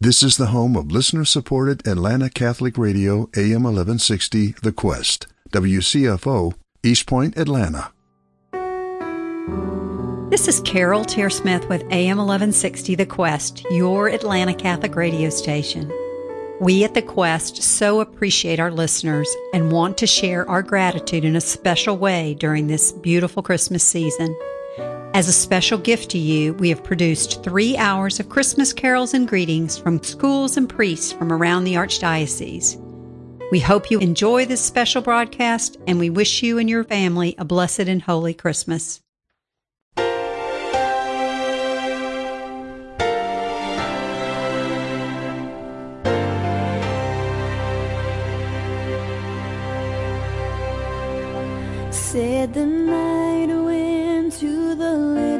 This is the home of listener supported Atlanta Catholic Radio AM 1160 The Quest, WCFO, East Point, Atlanta. This is Carol Tearsmith with AM 1160 The Quest, your Atlanta Catholic radio station. We at The Quest so appreciate our listeners and want to share our gratitude in a special way during this beautiful Christmas season. As a special gift to you, we have produced three hours of Christmas carols and greetings from schools and priests from around the Archdiocese. We hope you enjoy this special broadcast and we wish you and your family a blessed and holy Christmas. Said the night the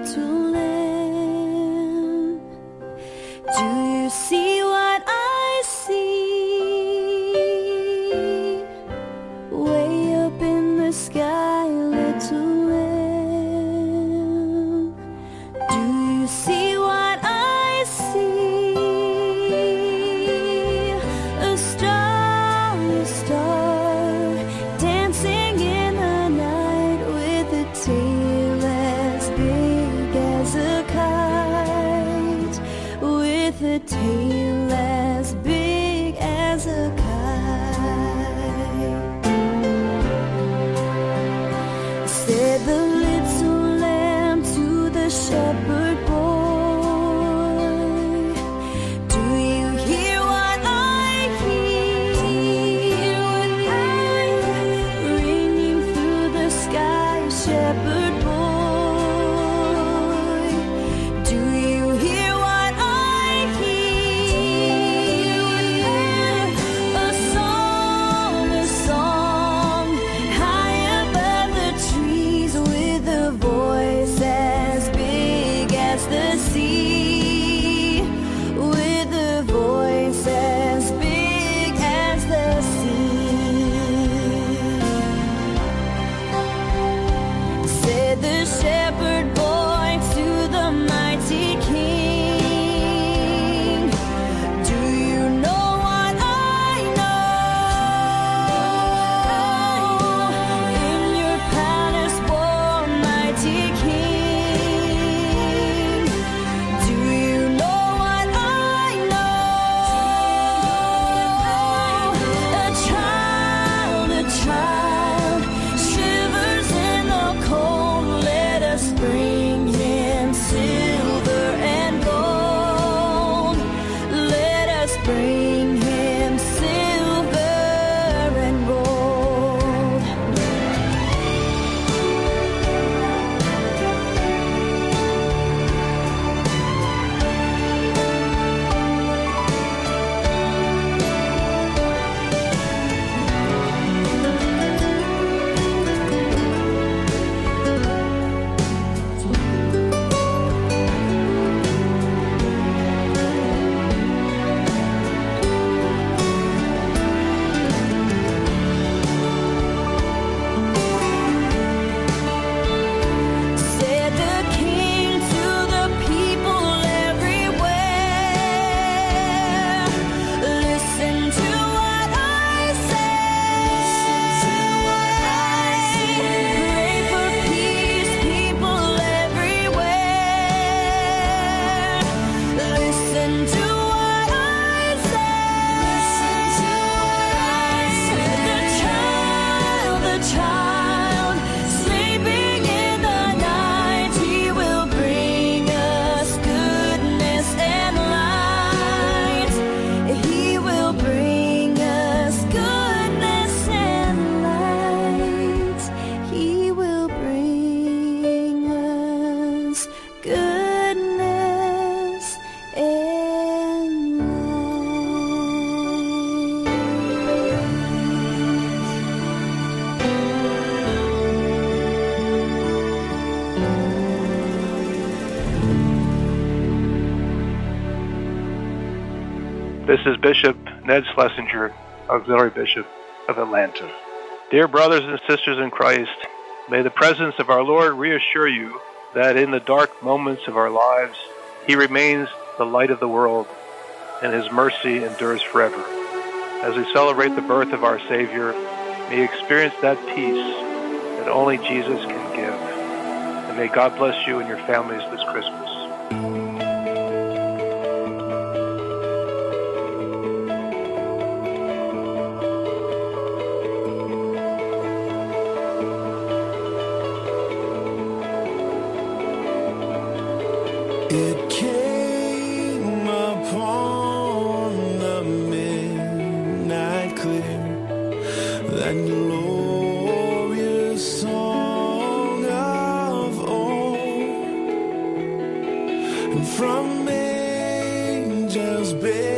is Bishop Ned Shlesinger, Auxiliary Bishop of Atlanta. Dear brothers and sisters in Christ, may the presence of our Lord reassure you that in the dark moments of our lives, He remains the light of the world. and his mercy endures forever. As we celebrate the birth of our Savior, may experience that peace that only Jesus can give. And may God bless you and your families this Christmas. From angels bending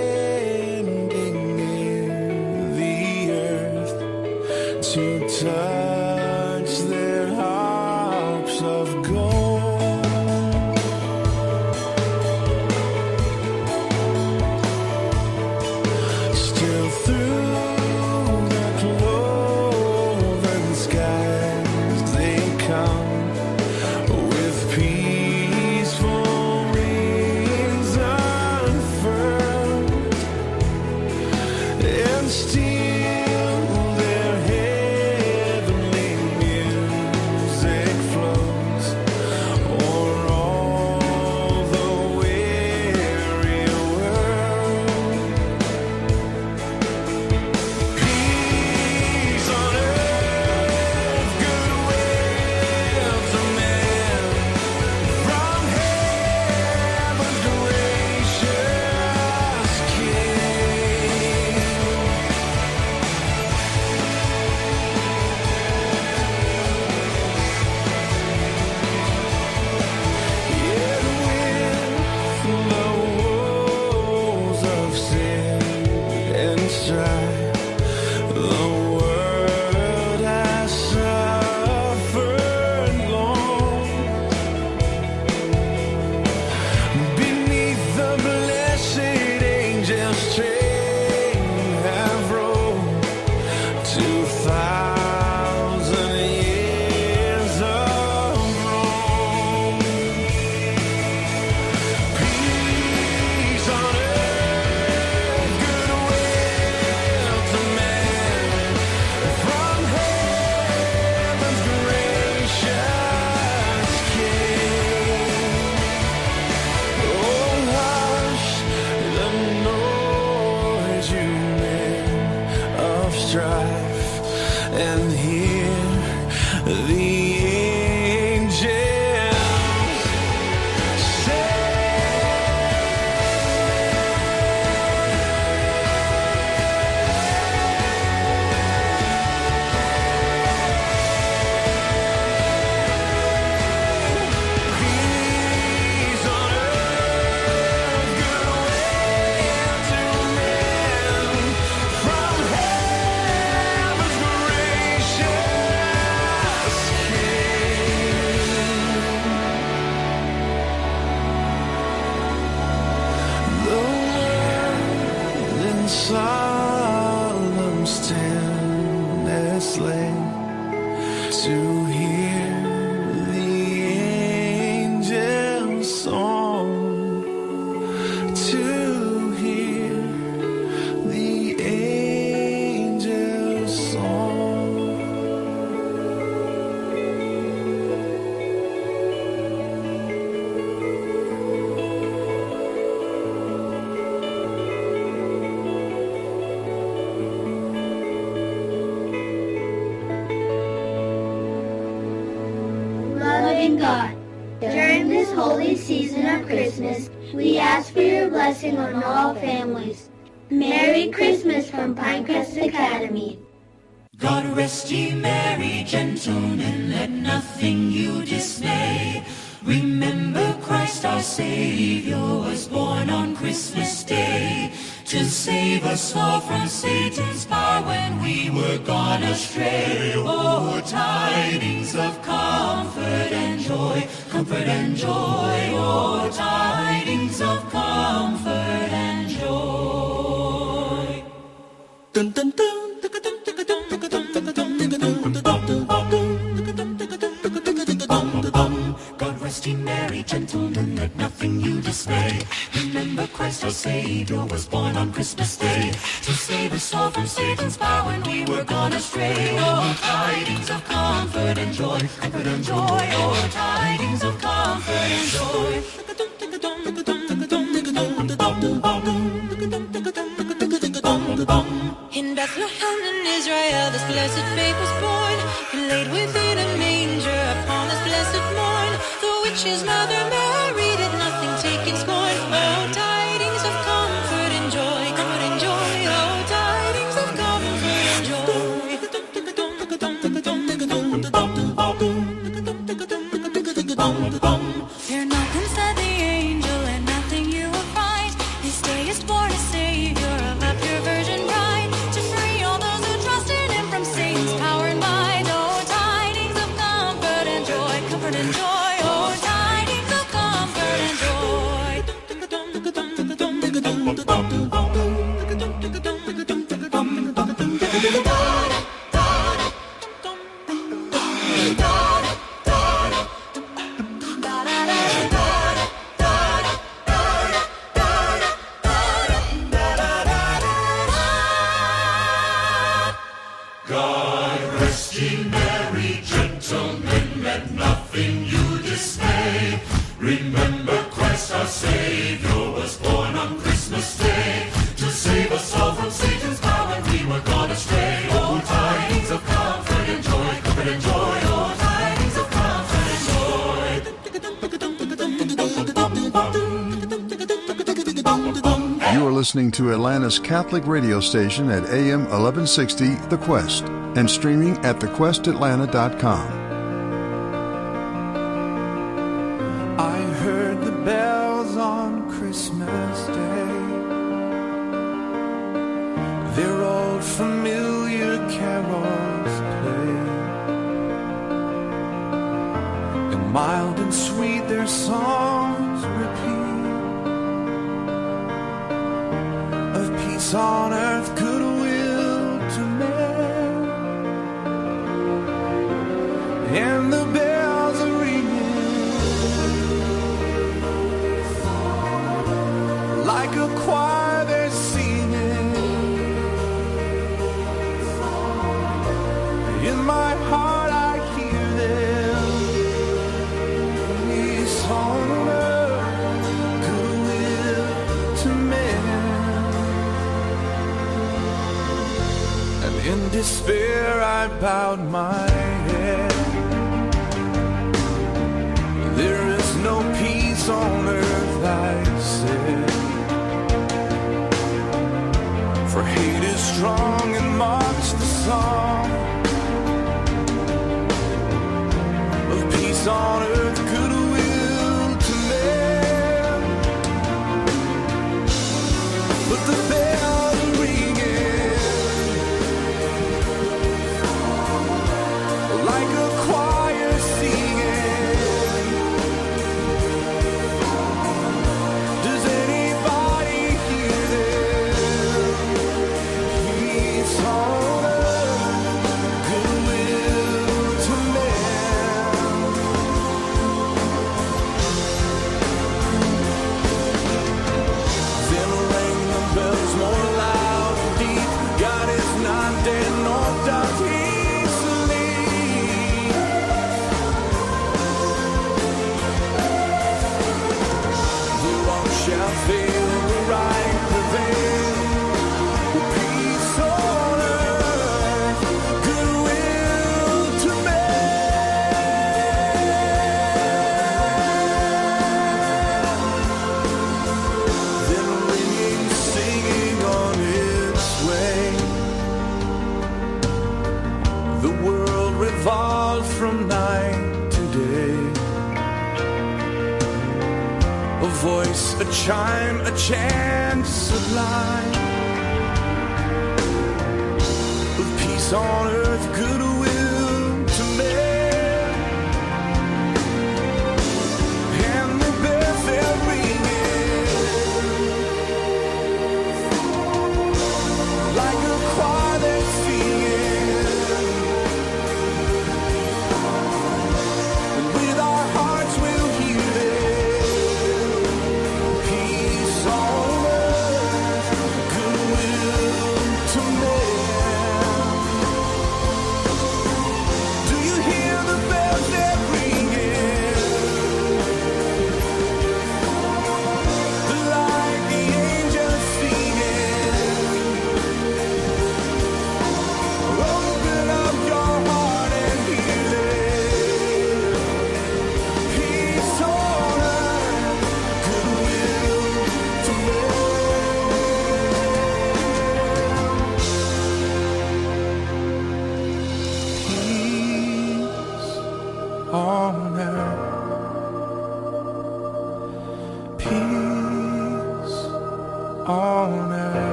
listening to Atlanta's Catholic radio station at AM 1160 The Quest and streaming at thequestatlanta.com.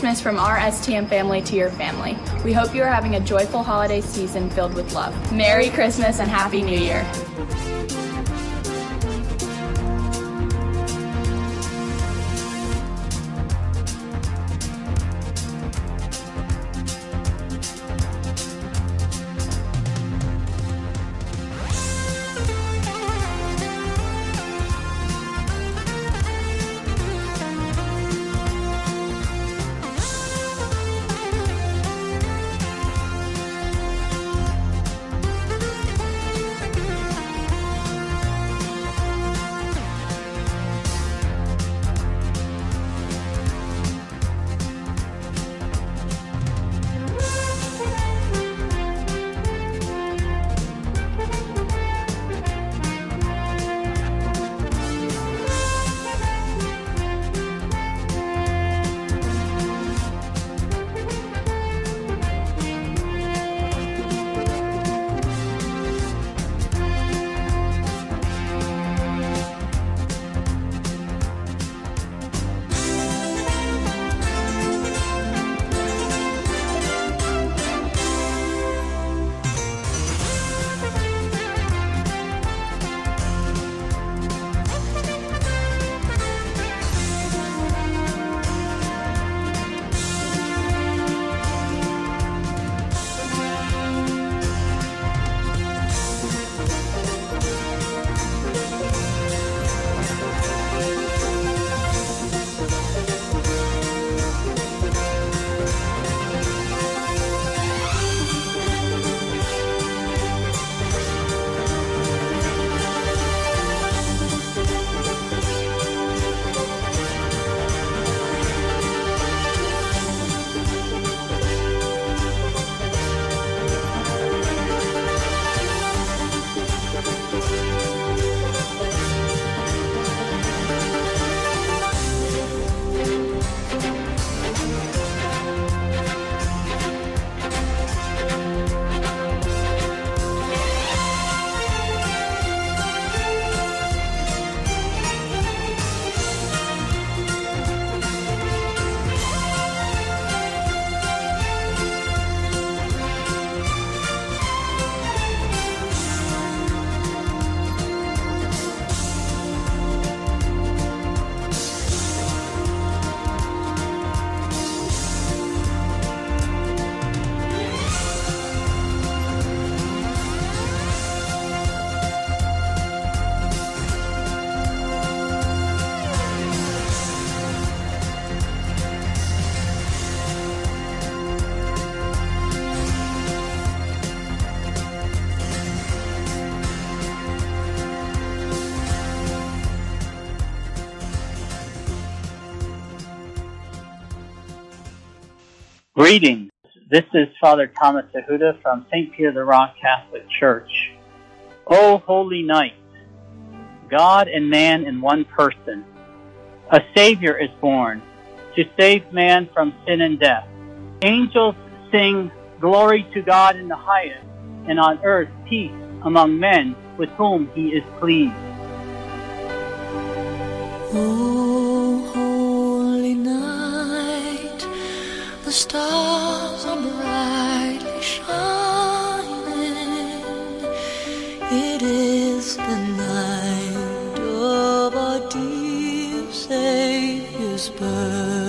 Christmas from our STM family to your family. We hope you are having a joyful holiday season filled with love. Merry Christmas and Happy New Year. Greetings. This is Father Thomas Ahuda from St. Peter the Rock Catholic Church. O holy night, God and man in one person. A Savior is born to save man from sin and death. Angels sing glory to God in the highest, and on earth peace among men with whom he is pleased. Oh, holy night, the stars are brightly shining. It is the night of our dear Savior's birth.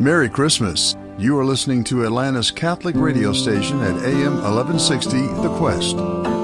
Merry Christmas. You are listening to Atlanta's Catholic radio station at AM 1160 The Quest.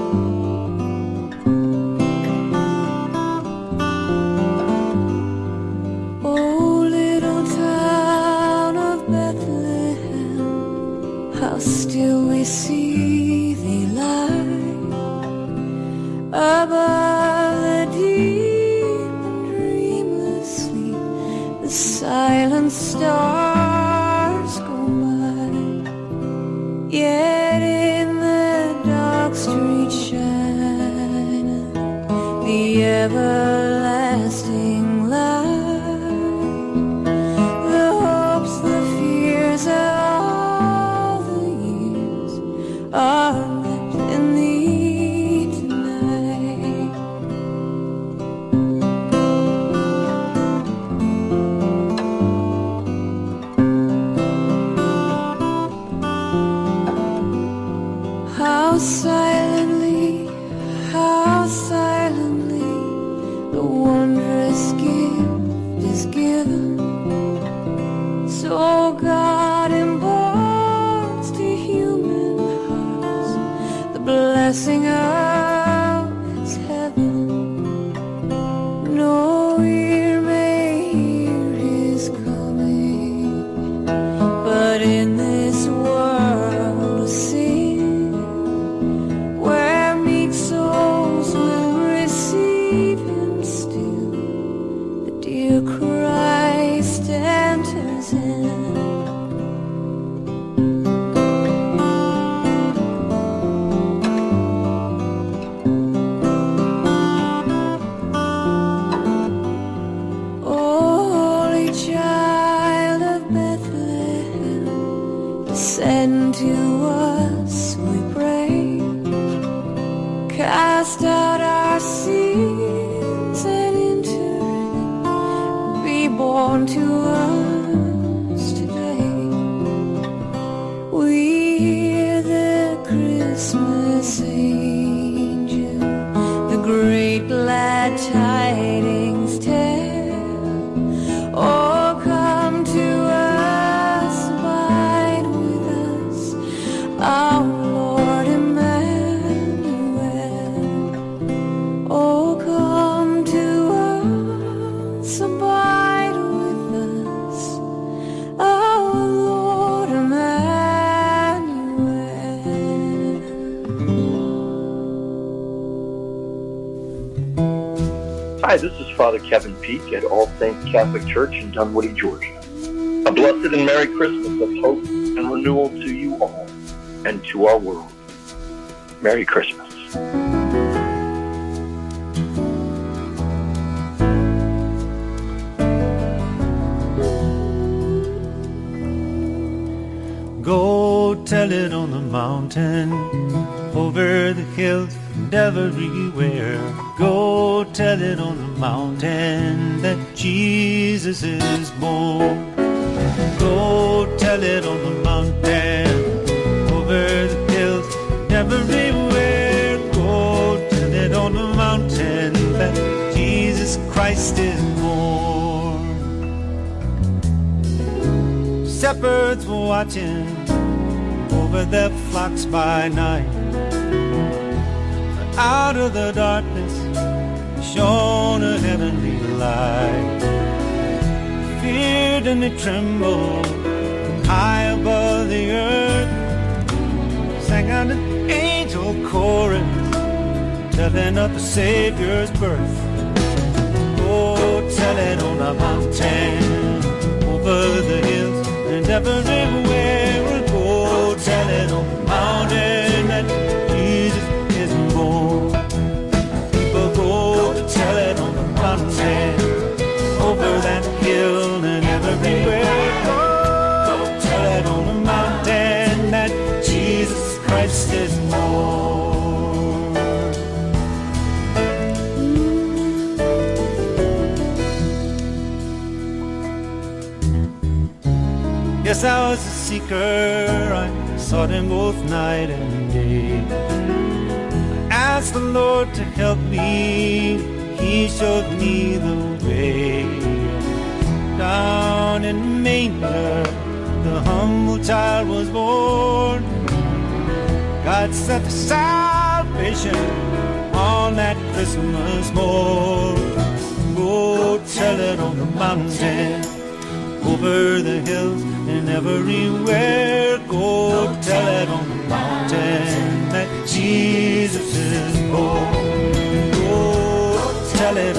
Kevin Peak at All Saints Catholic Church in Dunwoody, Georgia. A blessed and Merry Christmas of hope and renewal to you all and to our world. Merry Christmas. Mountain, over the hills and everywhere. Go tell it on the mountain that Jesus is born. Go tell it on the mountain, over the hills and everywhere. Go tell it on the mountain that Jesus Christ is born. Shepherds watching over their flocks by night. But out of the darkness shone a heavenly light. Feared and they trembled high above the earth. Sang out an angel chorus telling of the Savior's birth. Oh, tell it on the mountain, over the hills and everywhere. Mountain that Jesus is born. People go to tell it on the mountain, over that hill and everywhere. Go tell it on the mountain that Jesus Christ is born. Yes, I was a seeker. I sought him both night and day. I asked the Lord to help me. He showed me the way. Down in manger, the humble child was born. God sent the salvation on that Christmas morn. Go tell it on the mountain over the hills and everywhere. Go tell it on the mountain that Jesus is born. Go tell it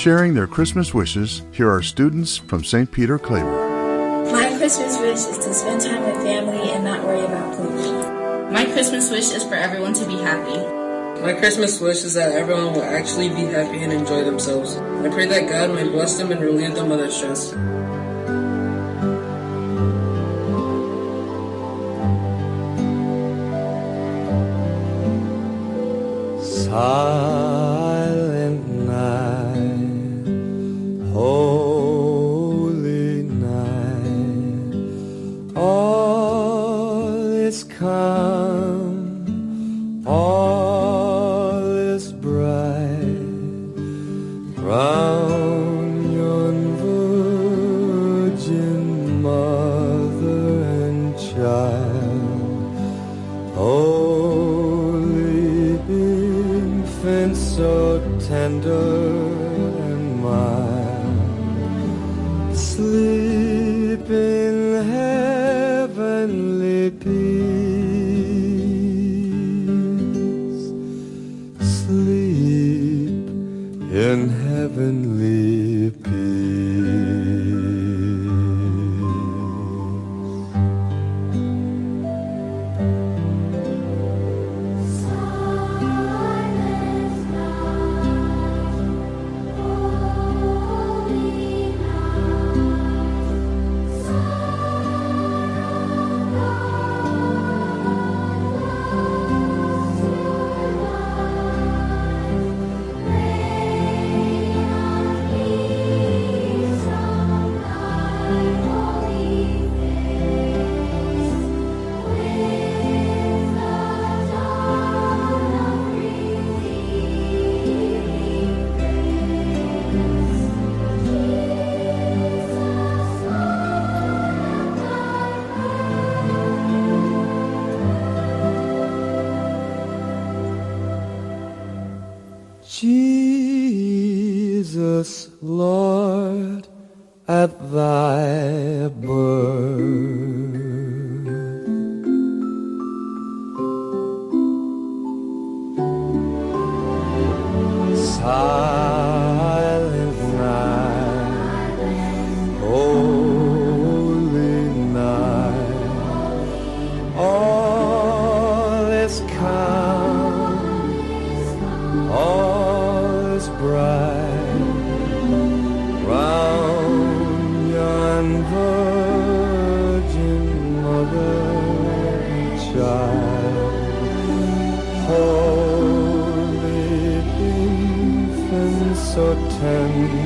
Sharing their Christmas wishes, here are students from St. Peter Claver. My Christmas wish is to spend time with family and not worry about pollution. My Christmas wish is for everyone to be happy. My Christmas wish is that everyone will actually be happy and enjoy themselves. I pray that God may bless them and relieve them of their stress. Silent and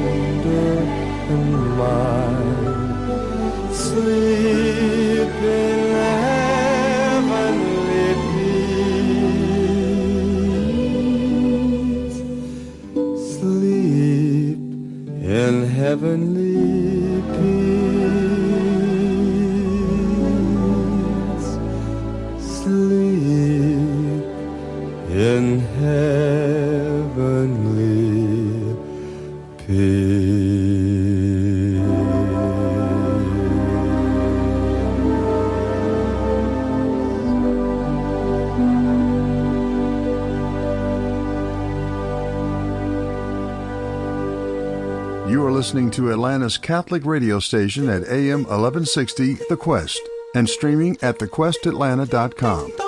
to Atlanta's Catholic radio station at AM 1160 The Quest and streaming at thequestatlanta.com.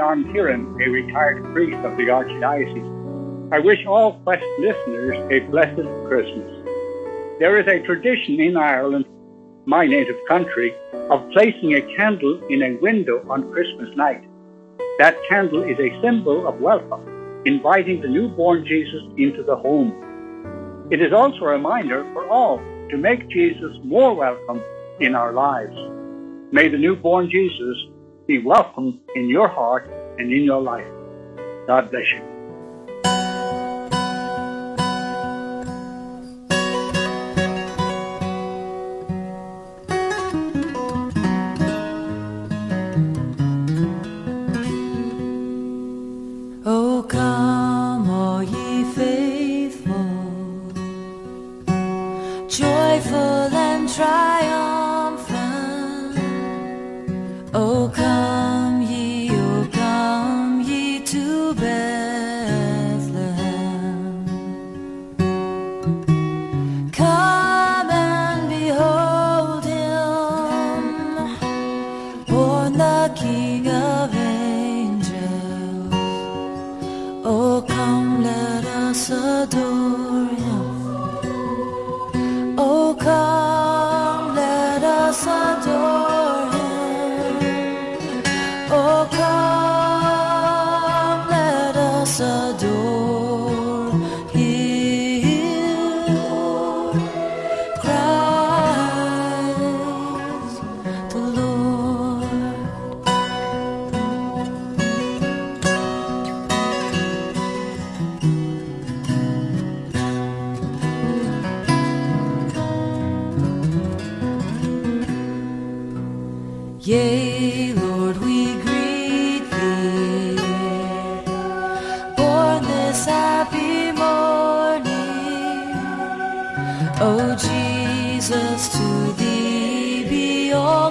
John Kieran, a retired priest of the Archdiocese. I wish all Quest listeners a blessed Christmas. There is a tradition in Ireland, my native country, of placing a candle in a window on Christmas night. That candle is a symbol of welcome, inviting the newborn Jesus into the home. It is also a reminder for all to make Jesus more welcome in our lives. May the newborn Jesus be welcome in your heart and in your life. God bless you. Happy morning. Oh, Jesus, to thee be all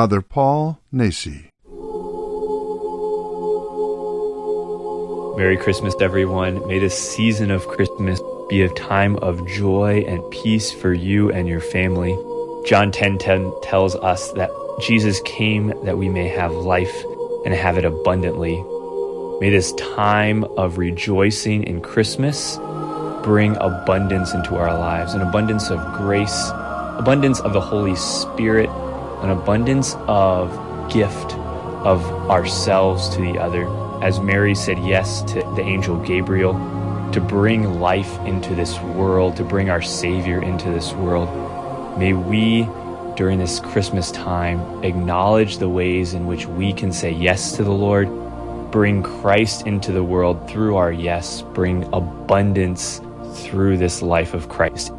Father Paul Nacy. Merry Christmas, everyone. May this season of Christmas be a time of joy and peace for you and your family. John 10:10 10, 10 tells us that Jesus came that we may have life and have it abundantly. May this time of rejoicing in Christmas bring abundance into our lives, an abundance of grace, abundance of the Holy Spirit, an abundance of gift of ourselves to the other. As Mary said yes to the angel Gabriel to bring life into this world, to bring our Savior into this world, may we during this Christmas time acknowledge the ways in which we can say yes to the Lord, bring Christ into the world through our yes, bring abundance through this life of Christ.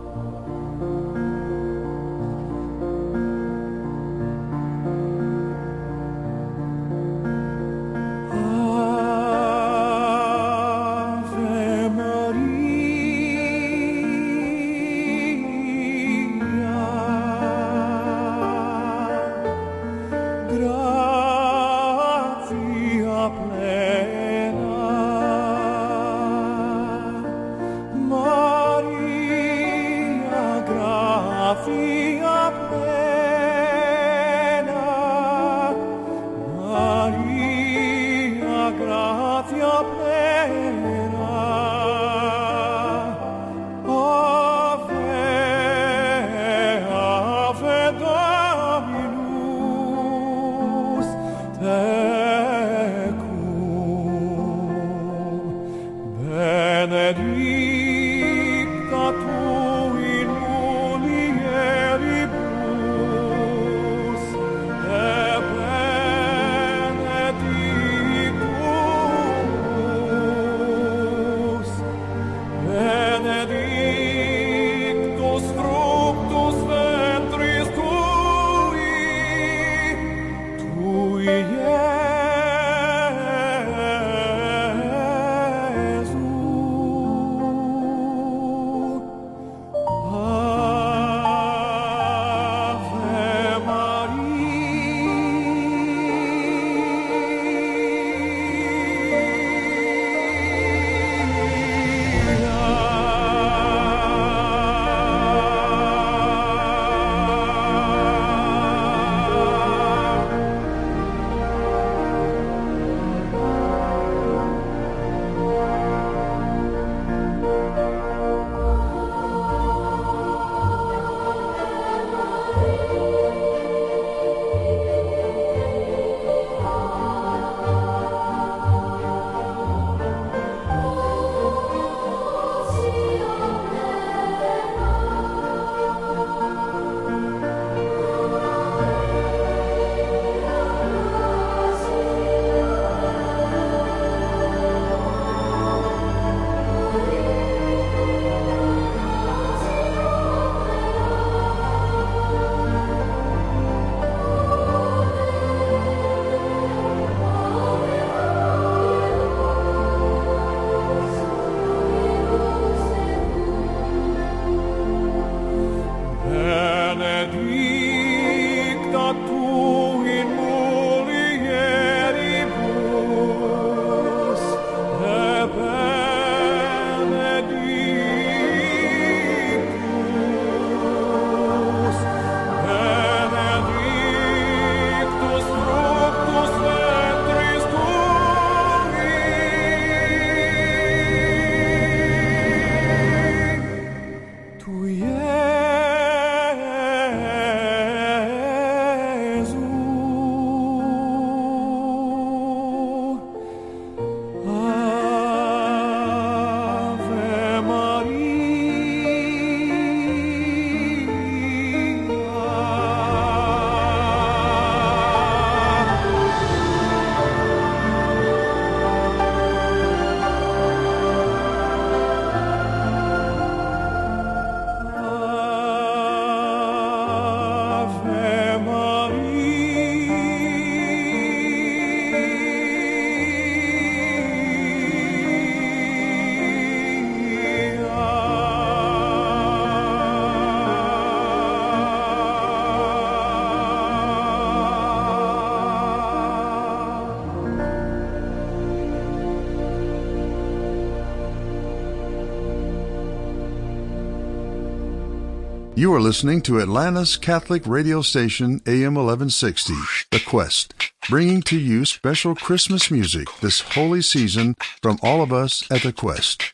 You are listening to Atlanta's Catholic radio station, AM 1160, The Quest, bringing to you special Christmas music this holy season from all of us at The Quest.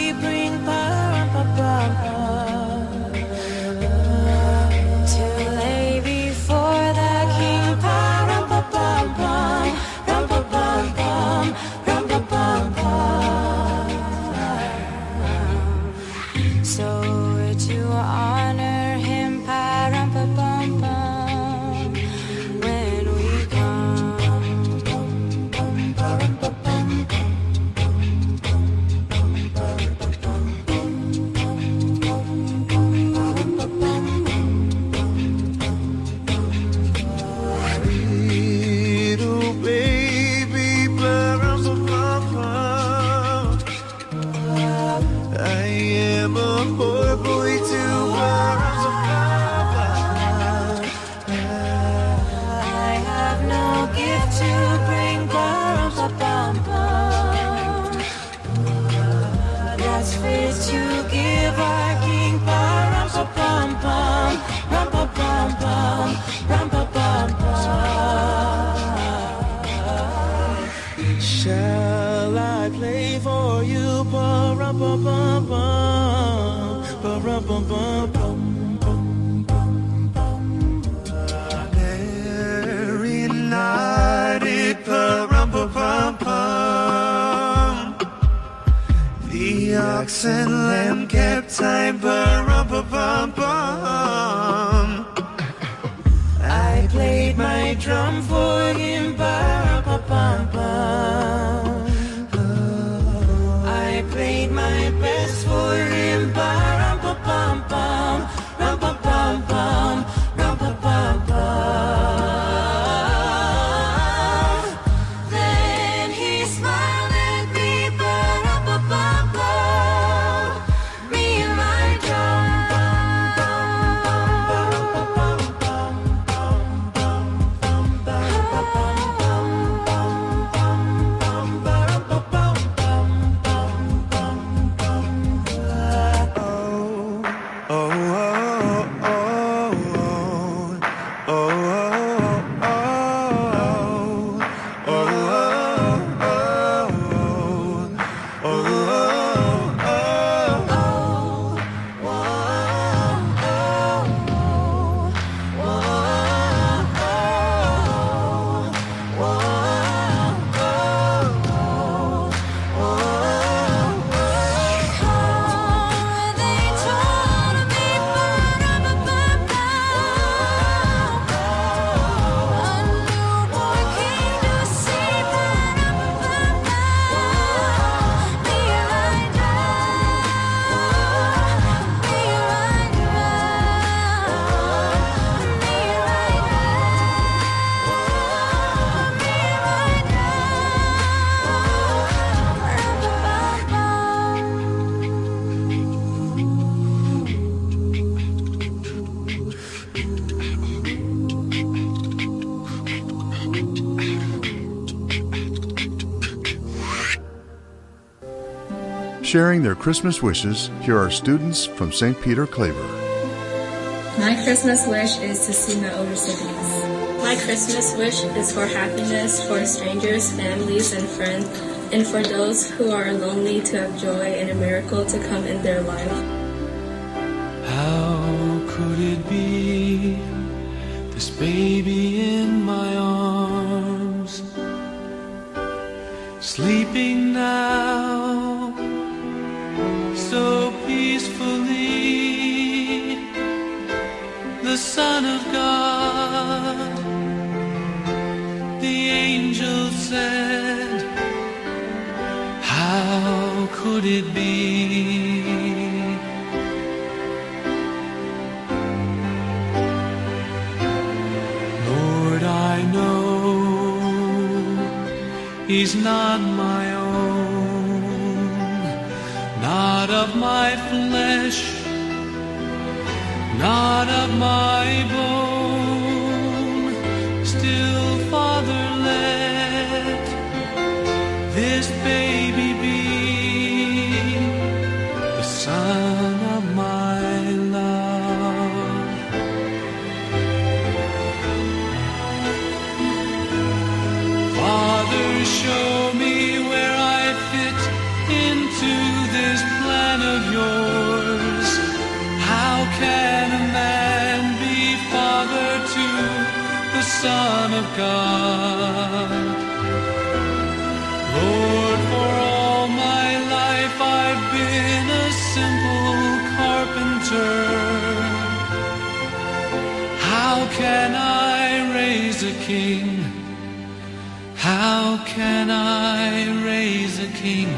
and lamb kept time, ba-rum-pa-bum-bum. I played my drum for Sharing their Christmas wishes, here are students from St. Peter Claver. My Christmas wish is to see my older siblings. My Christmas wish is for happiness for strangers, families, and friends, and for those who are lonely to have joy and a miracle to come in their life. King? How can I raise a king?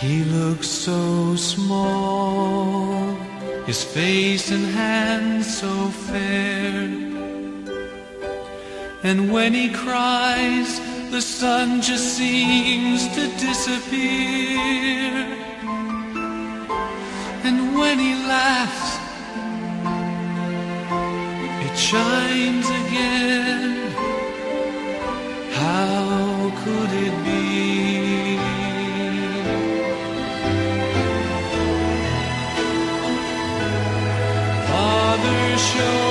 He looks so small, his face and hands so fair. And when he cries, the sun just seems to disappear. And when he laughs, shines again. How could it be? Father, show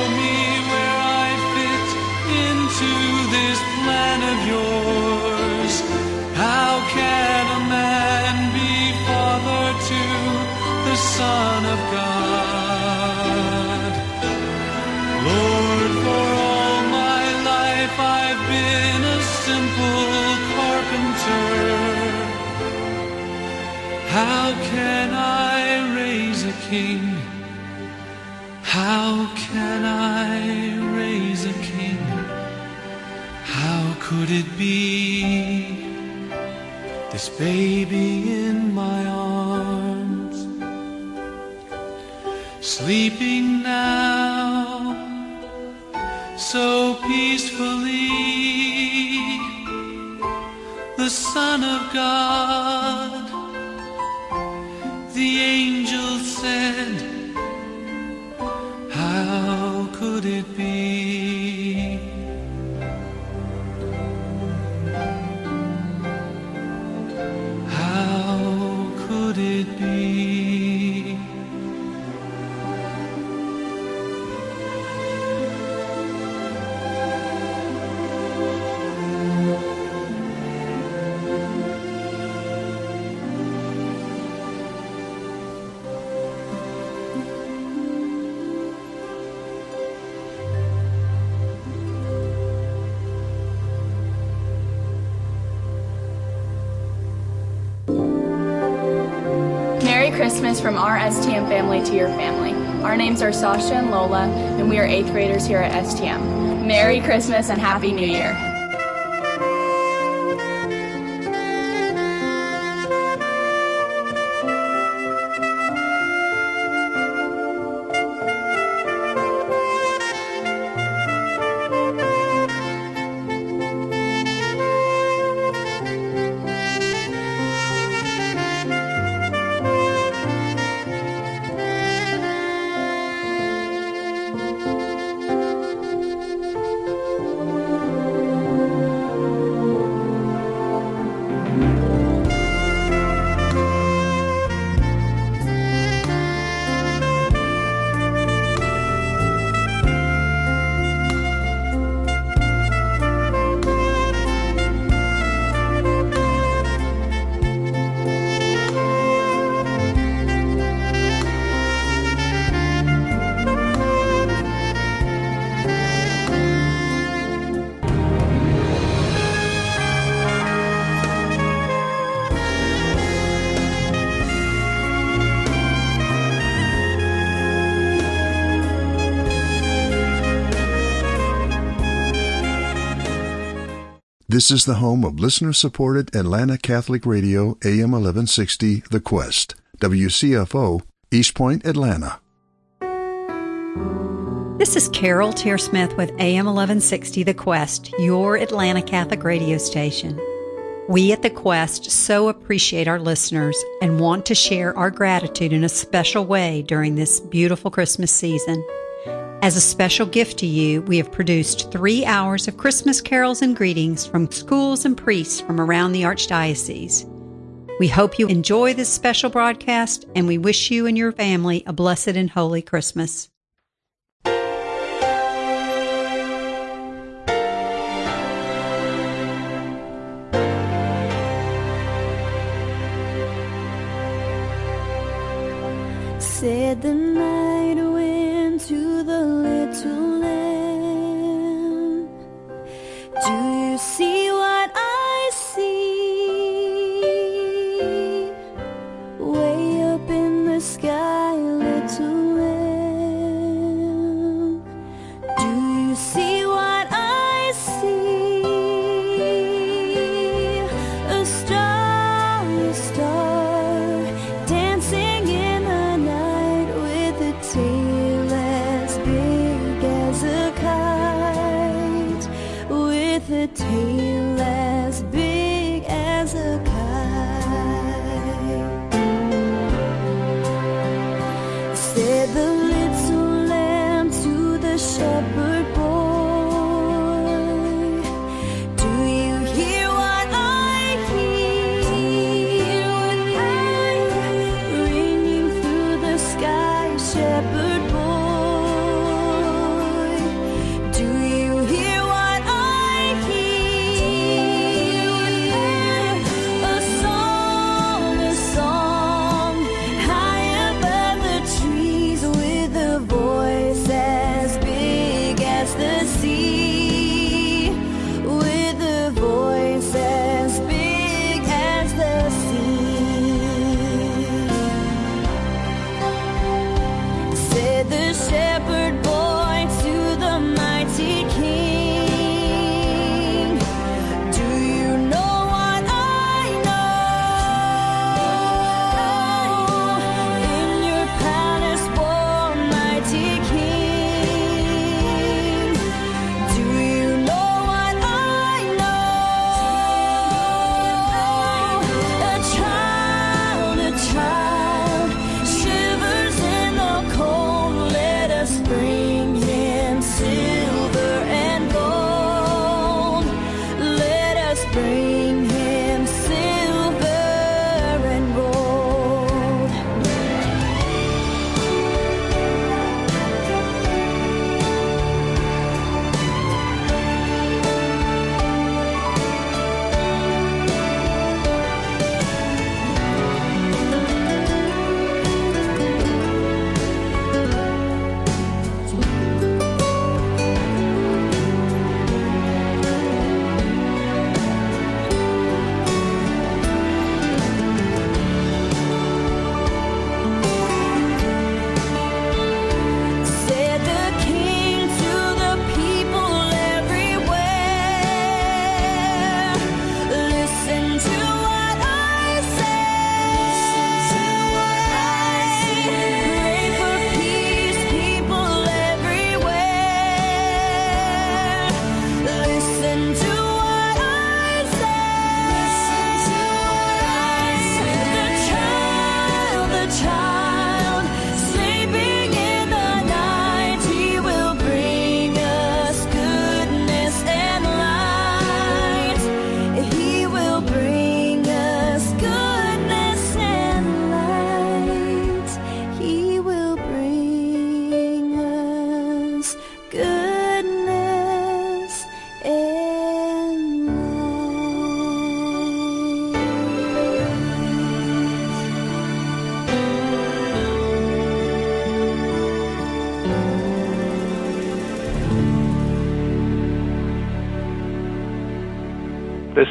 How can I raise a king? How can I raise a king? How could it be? This baby in my arms, sleeping now so peacefully. The Son of God, the angel said, How could it be? Family to your family. Our names are Sasha and Lola, and we are eighth graders here at STM. Merry Christmas and Happy New Year. This is the home of listener supported Atlanta Catholic Radio AM 1160 The Quest, WCFO, East Point, Atlanta. This is Carol Tearsmith with AM 1160 The Quest, your Atlanta Catholic radio station. We at the Quest so appreciate our listeners and want to share our gratitude in a special way during this beautiful Christmas season. As a special gift to you, we have produced three hours of Christmas carols and greetings from schools and priests from around the Archdiocese. We hope you enjoy this special broadcast and we wish you and your family a blessed and holy Christmas. Said the shepherd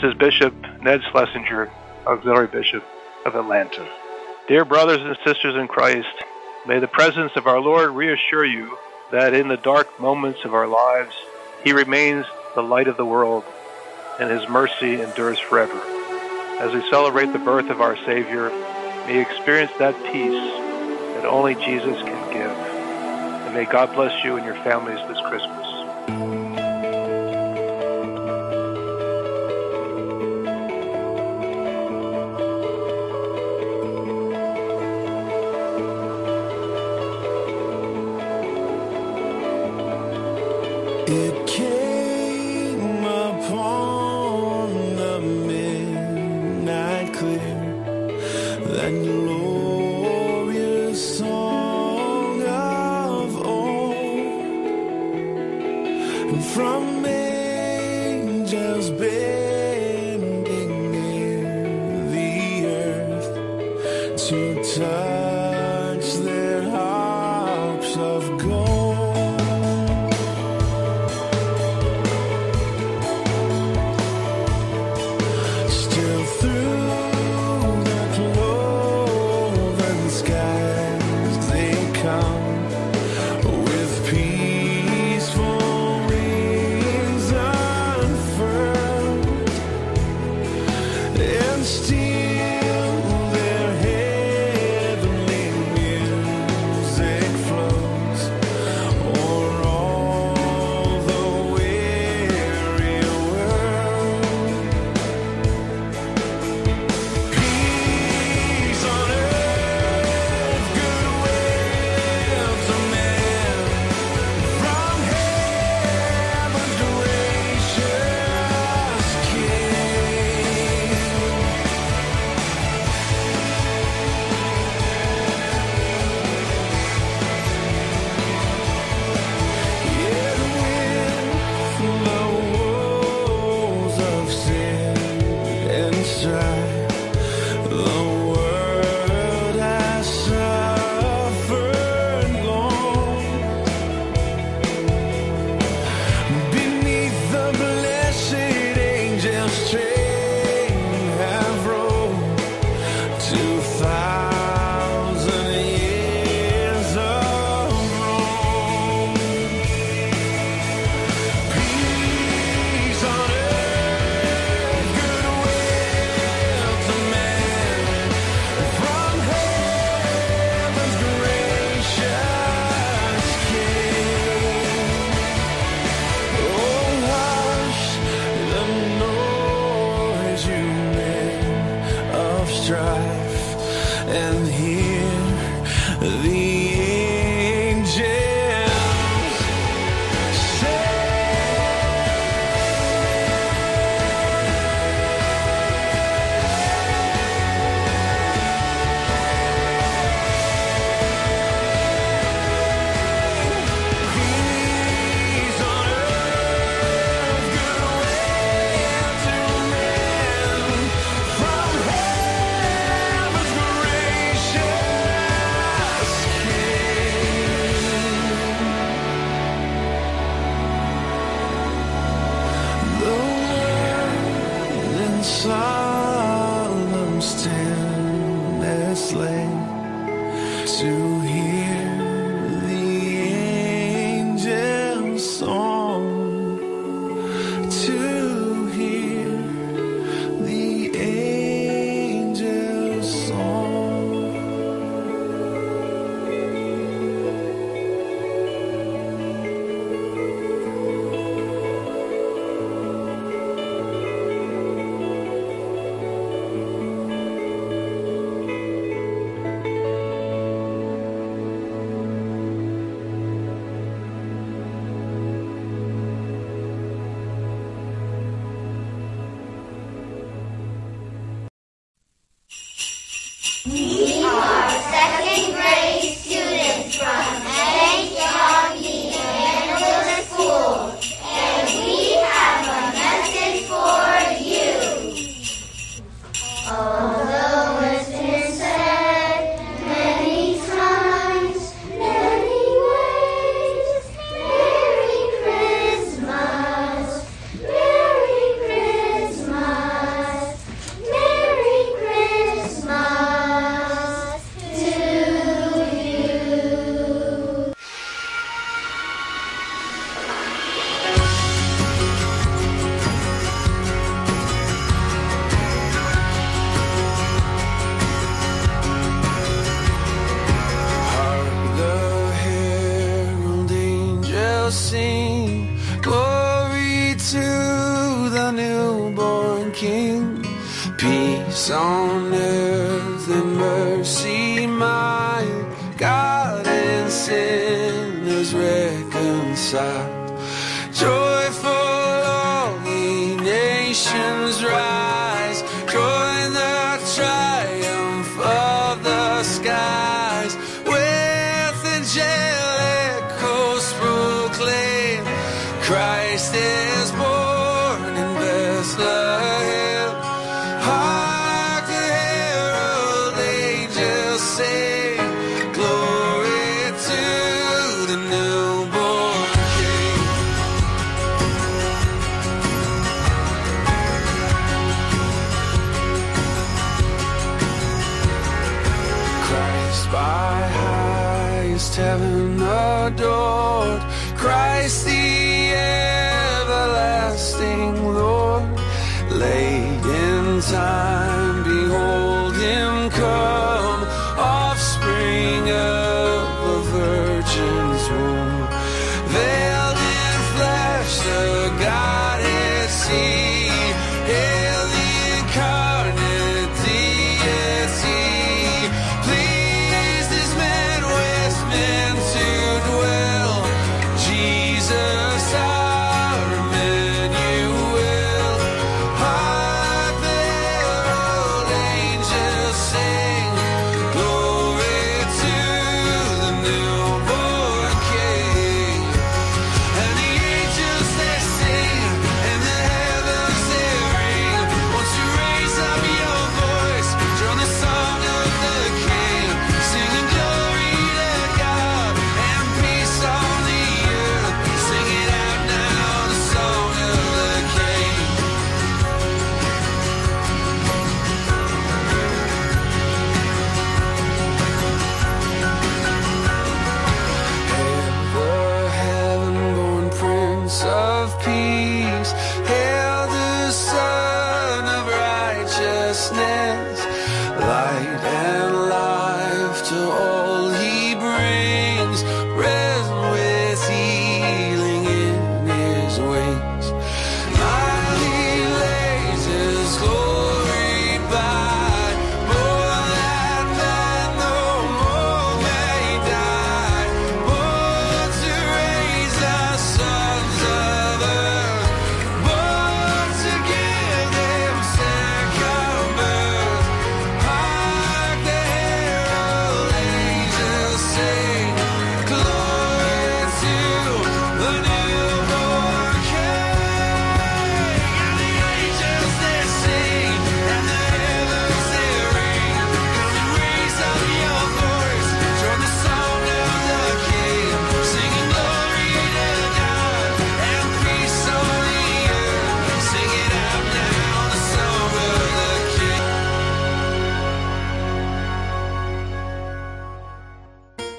is Bishop Ned Shlesinger, Auxiliary Bishop of Atlanta. Dear brothers and sisters in Christ, may the presence of our Lord reassure you that in the dark moments of our lives, He remains the light of the world, and His mercy endures forever. As we celebrate the birth of our Savior, may you experience that peace that only Jesus can give. And may God bless you and your families this Christmas.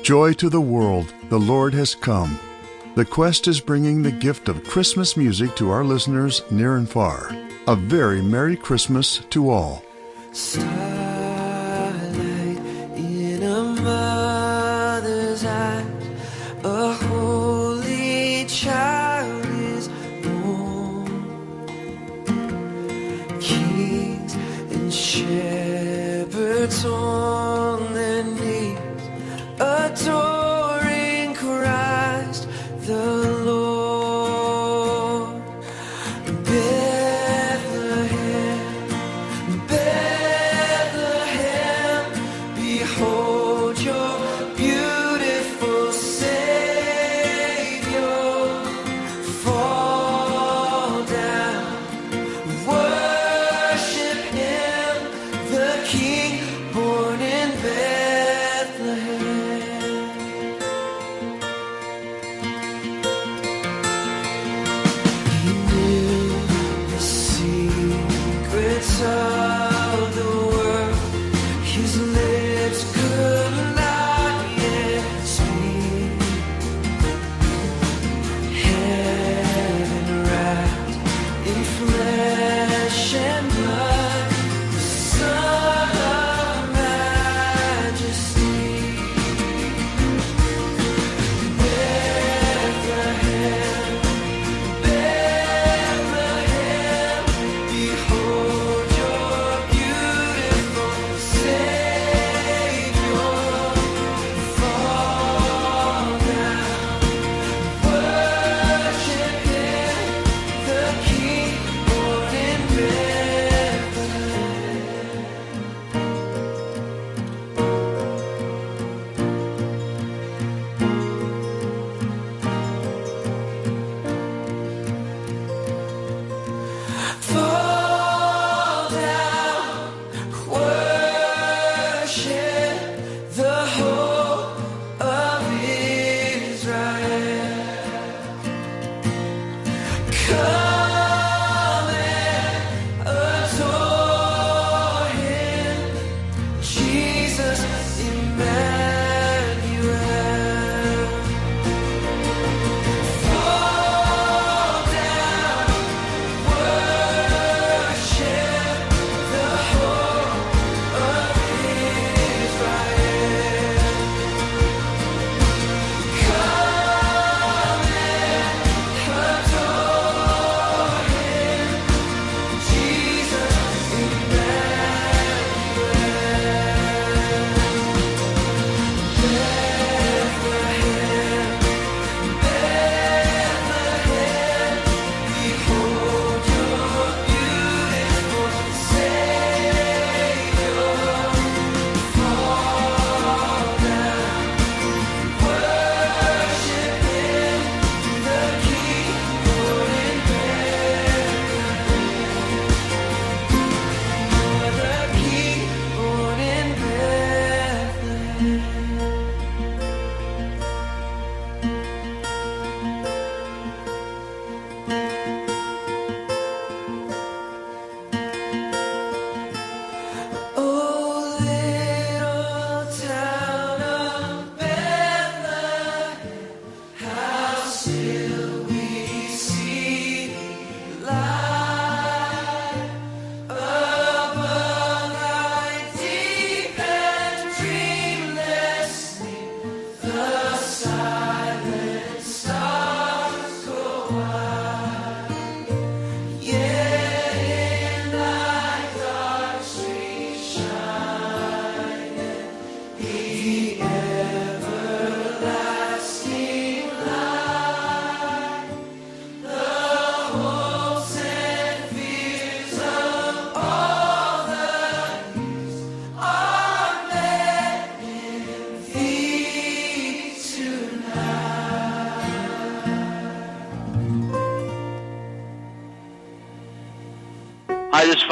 Joy to the world, the Lord has come. The Quest is bringing the gift of Christmas music to our listeners near and far. A very Merry Christmas to all.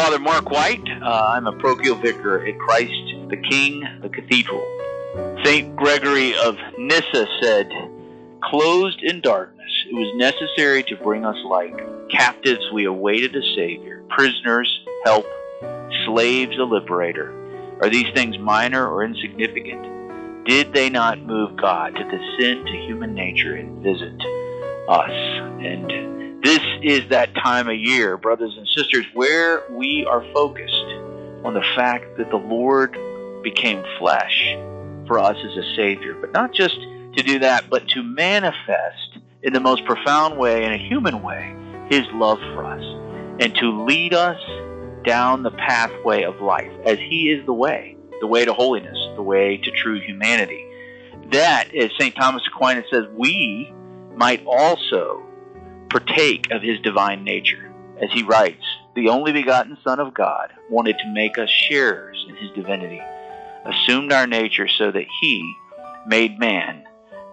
Father Mark White. Uh, I'm a parochial vicar at Christ the King, the Cathedral. St. Gregory of Nyssa said, Closed in darkness, it was necessary to bring us light. Captives, we awaited a Savior. Prisoners, help. Slaves, a liberator. Are these things minor or insignificant? did they not move God to descend to human nature and visit us? And this is that time of year, brothers and sisters, where we are focused on the fact that the Lord became flesh for us as a Savior. But not just to do that, but to manifest in the most profound way, in a human way, His love for us and to lead us down the pathway of life as He is the way, the way to holiness, the way to true humanity. That, as St. Thomas Aquinas says, we might also partake of His divine nature. As he writes, the only begotten Son of God wanted to make us sharers in His divinity, assumed our nature so that He, made man,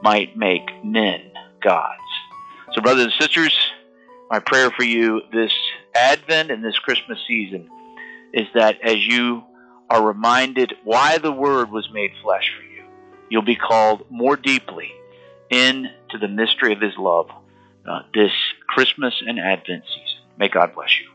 might make men gods. So, brothers and sisters, my prayer for you this Advent and this Christmas season is that as you are reminded why the Word was made flesh for you, you'll be called more deeply into the mystery of His love uh, this Christmas and Advent season. May God bless you.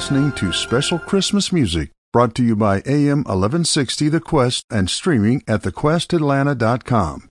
listening to special Christmas music brought to you by AM 1160 The Quest and streaming at thequestatlanta.com.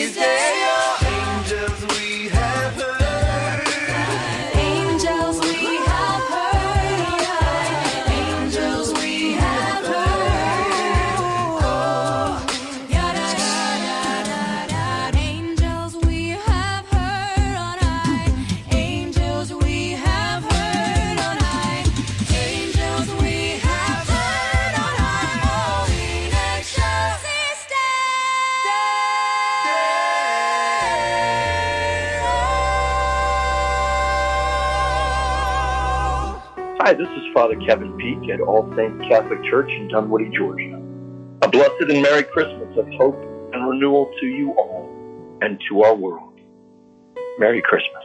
excelsis Deo, Hi, this is Father Kevin Peak at All Saints Catholic Church in Dunwoody, Georgia. A blessed and Merry Christmas of hope and renewal to you all and to our world. Merry Christmas.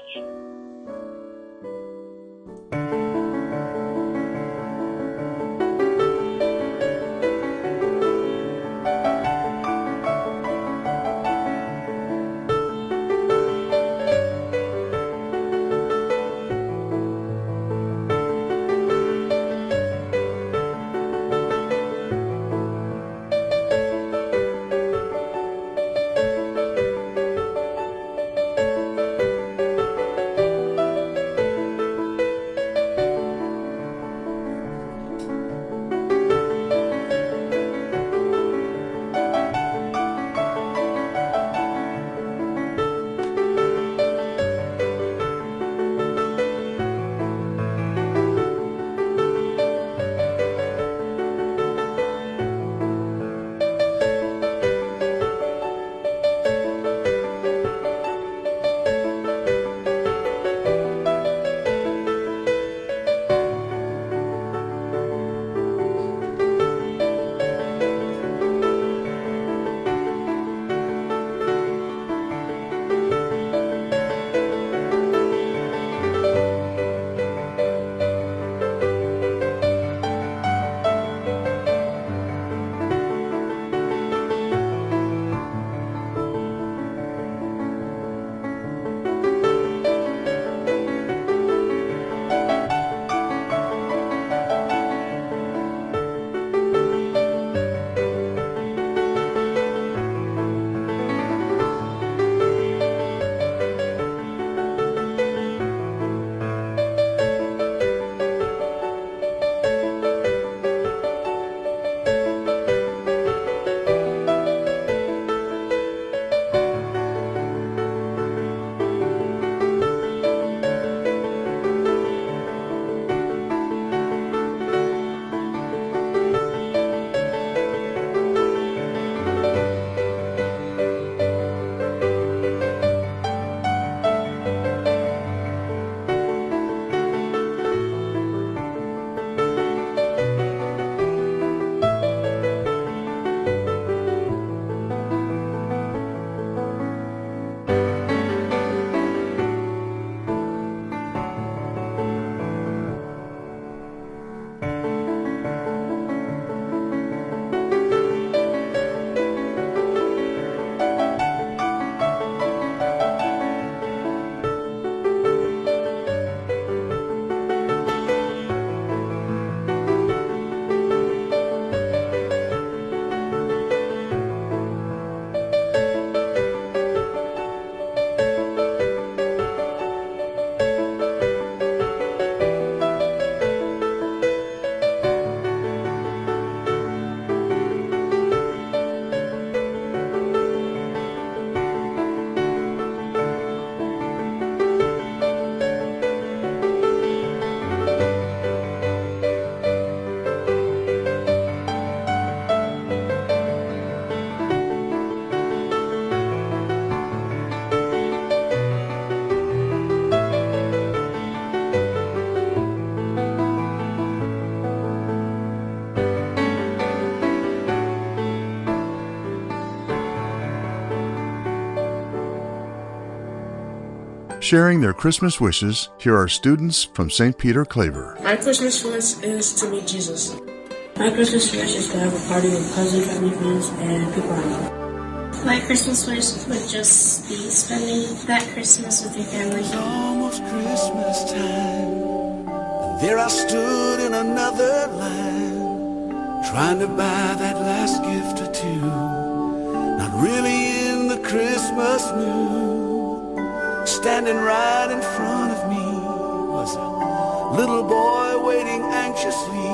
Sharing their Christmas wishes, here are students from St. Peter Claver. My Christmas wish is to meet Jesus. My Christmas wish is to have a party with cousins, family, friends, and people I know. My Christmas wish would just be spending that Christmas with your family. It's almost Christmas time. There I stood in another line, trying to buy that last gift or two. Not really in the Christmas mood. Standing right in front of me was a little boy waiting anxiously,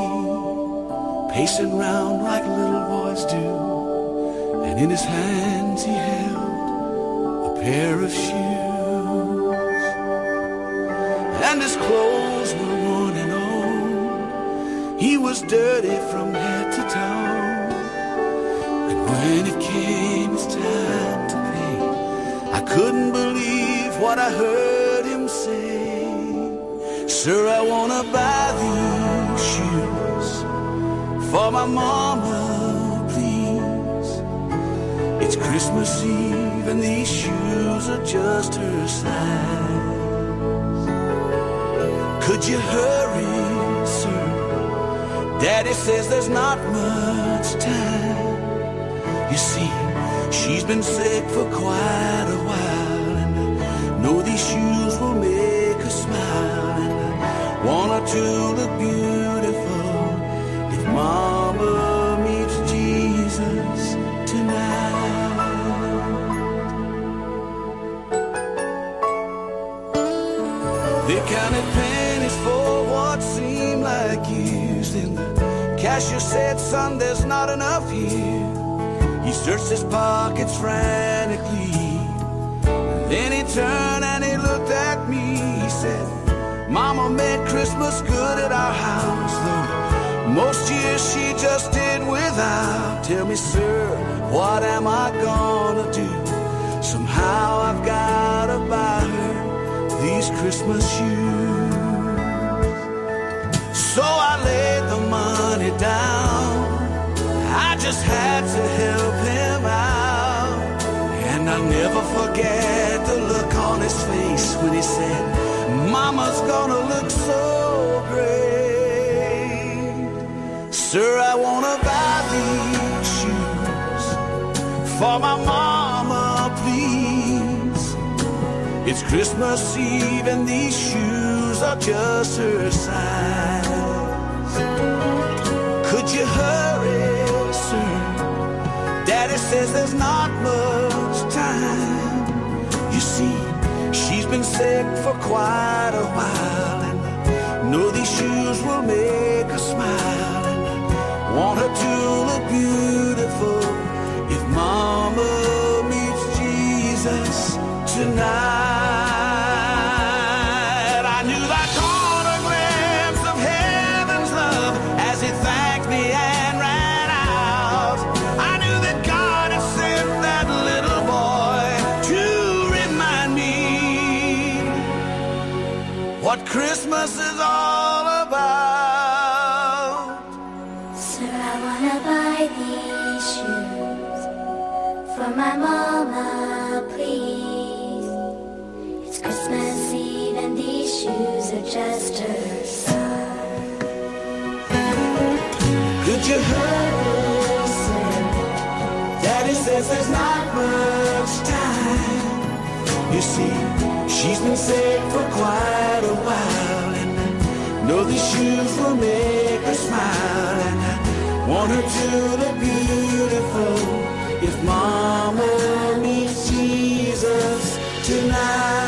pacing round like little boys do. And in his hands he held a pair of shoes. I heard him say. Sir, I wanna buy these shoes for my mama, please. It's Christmas Eve and these shoes are just her size. Could you hurry, sir? Daddy says there's not much time. You see, she's been sick for quite these shoes will make her smile. And want her to look beautiful if Mama meets Jesus tonight. They counted pennies for what seemed like years. Then the cashier said, Son, there's not enough here. He searched his pockets frantically. Then he turned looked at me. He said, Mama made Christmas good at our house, though most years she just did without. Tell me, sir, what am I gonna do? Somehow I've gotta buy her these Christmas shoes. So I laid the money down. I just had to help him out. And I'll never forget face when he said, Mama's gonna look so great. Sir, I wanna buy these shoes for my mama, please. It's Christmas Eve and these shoes are just her size. Could you hurry, sir? Daddy says there's not sick for quite a while, and know these shoes will make her smile. And want her to look beautiful if Mama meets Jesus tonight. Christmas is all about. Sir, I wanna buy these shoes for my mama, please. It's Christmas Eve and these shoes are just her size. Could you hurry, sir? Daddy says there's not much time. You see, she's been sick for quite know these shoes will make her smile, and I want her to look beautiful if Mama meets Jesus tonight.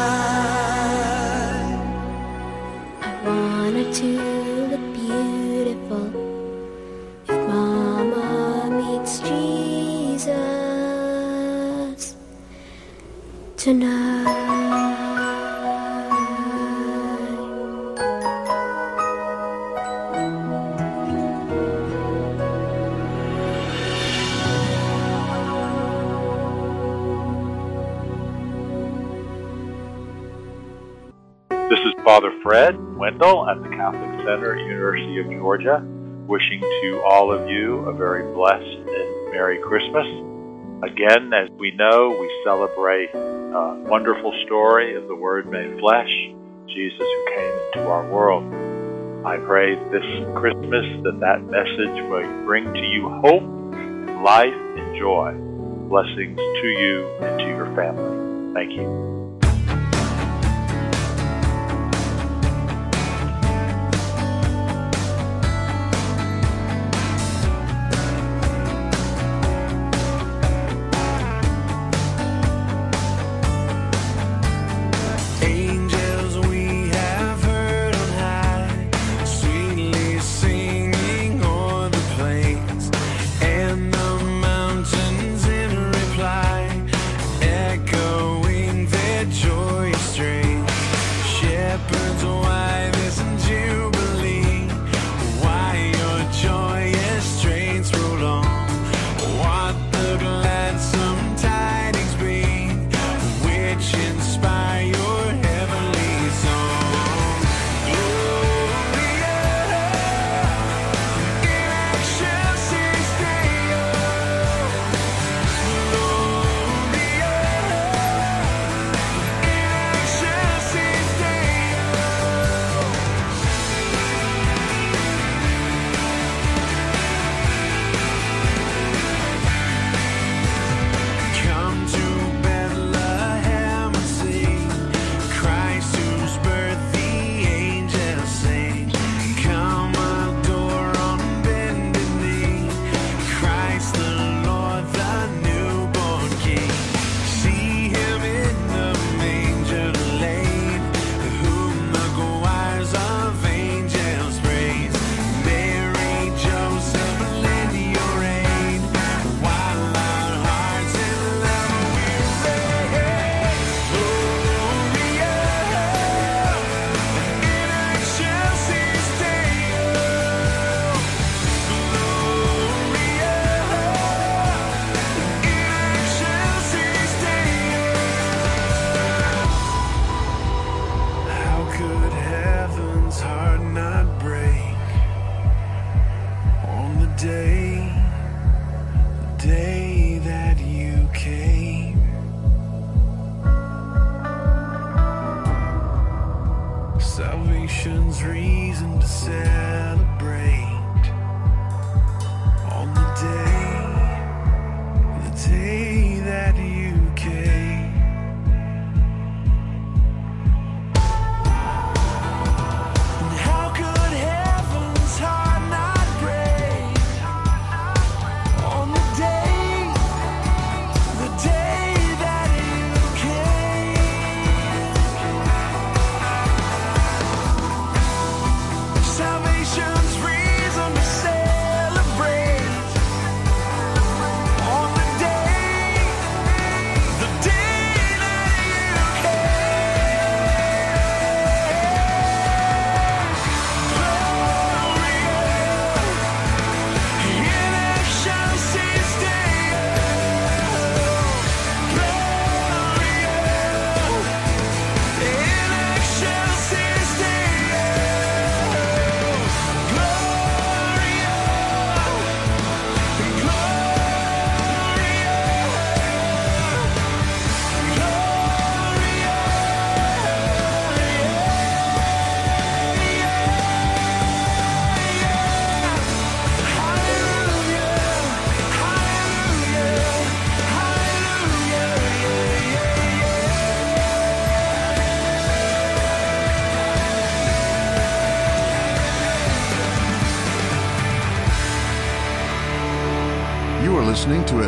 Father Fred Wendell at the Catholic Center, at University of Georgia, wishing to all of you a very blessed and Merry Christmas. Again, as we know, we celebrate a wonderful story of the Word made flesh, Jesus who came into our world. I pray this Christmas that that message will bring to you hope, life, and joy. Blessings to you and to your family. Thank you.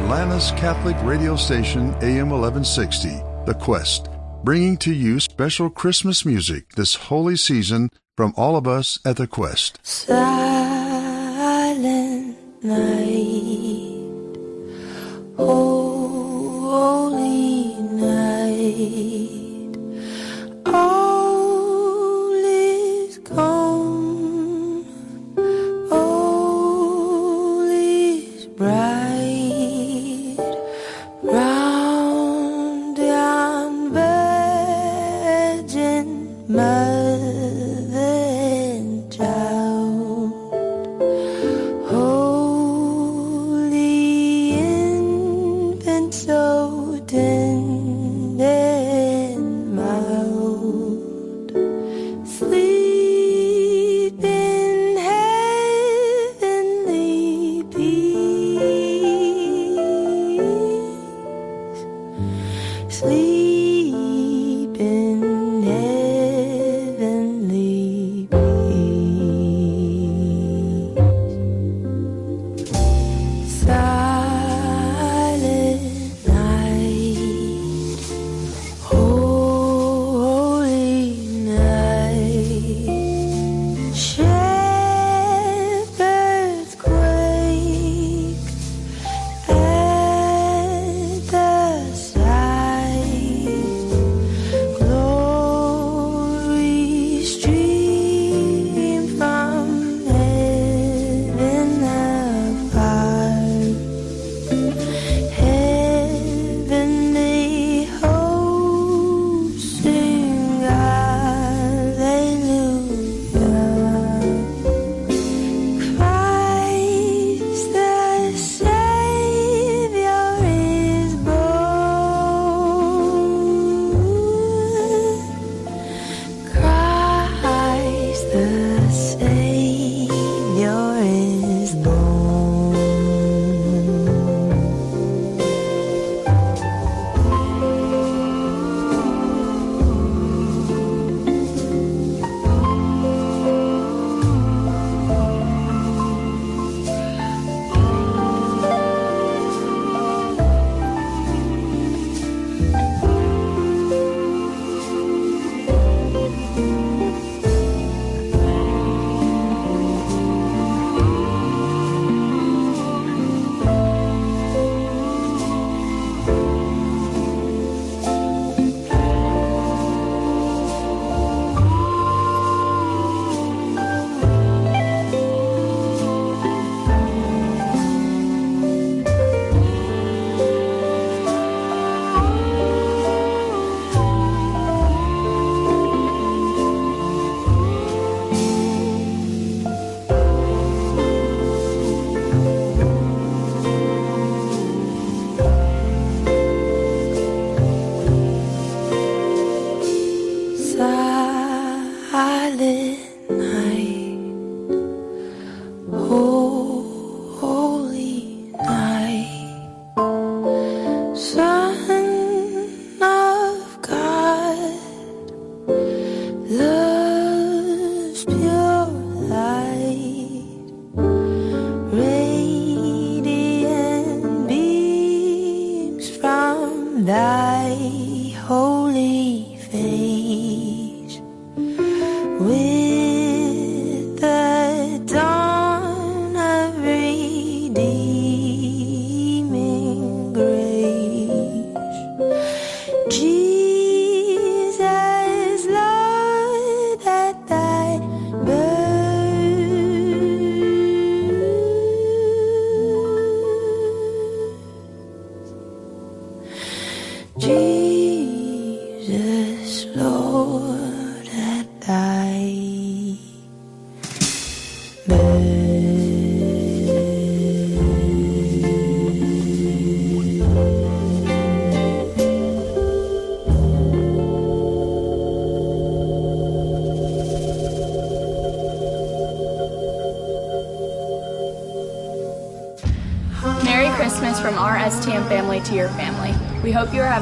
Atlanta's Catholic radio station, AM 1160, The Quest, bringing to you special Christmas music this holy season from all of us at The Quest.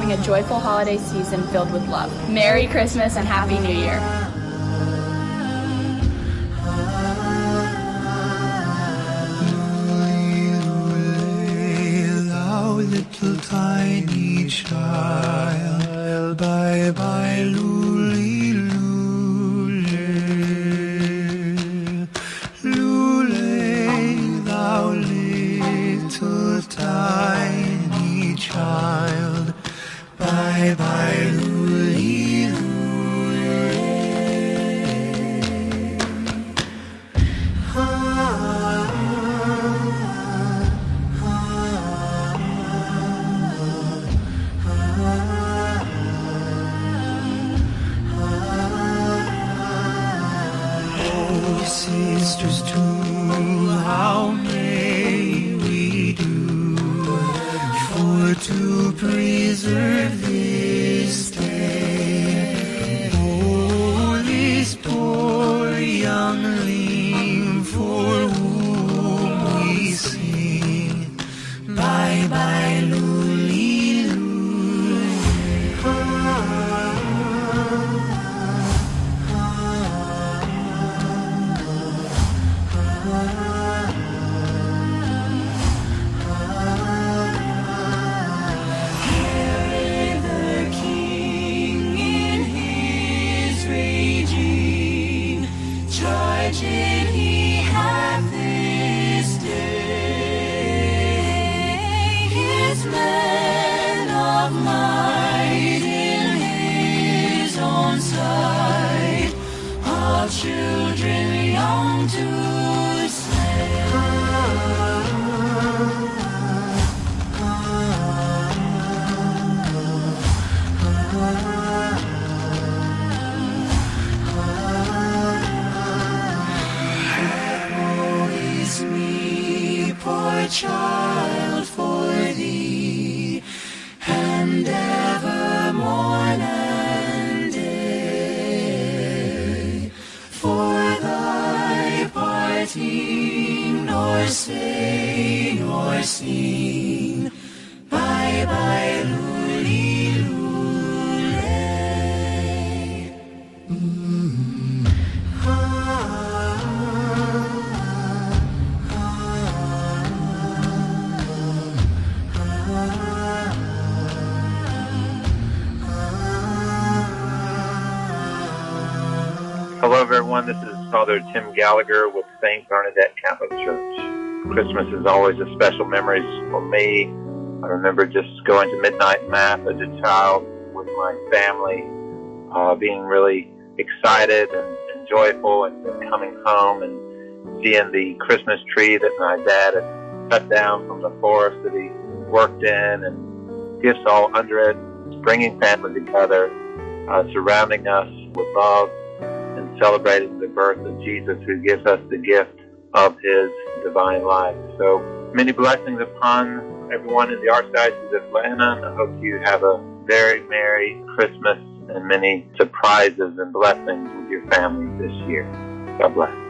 having a joyful holiday season filled with love. Merry Christmas and Happy New Year. Father Tim Gallagher with St. Bernadette Catholic Church. Christmas is always a special memory for me. I remember just going to midnight mass as a child with my family, uh, being really excited and, and joyful, and coming home and seeing the Christmas tree that my dad had cut down from the forest that he worked in, and gifts all under it, bringing family together, uh, surrounding us with love and celebrating birth of Jesus who gives us the gift of his divine life. So many blessings upon everyone in the Archdiocese of Atlanta. I hope you have a very Merry Christmas and many surprises and blessings with your family this year. God bless.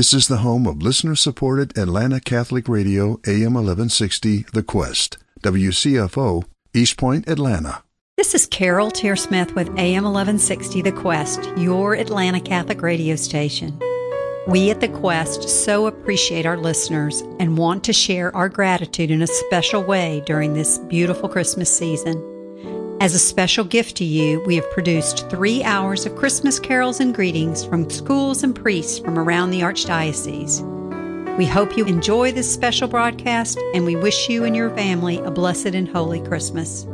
This is the home of listener supported Atlanta Catholic Radio AM 1160 The Quest, WCFO, East Point, Atlanta. This is Carol Tearsmith with AM 1160 The Quest, your Atlanta Catholic radio station. We at The Quest so appreciate our listeners and want to share our gratitude in a special way during this beautiful Christmas season. As a special gift to you, we have produced three hours of Christmas carols and greetings from schools and priests from around the Archdiocese. We hope you enjoy this special broadcast and we wish you and your family a blessed and holy Christmas.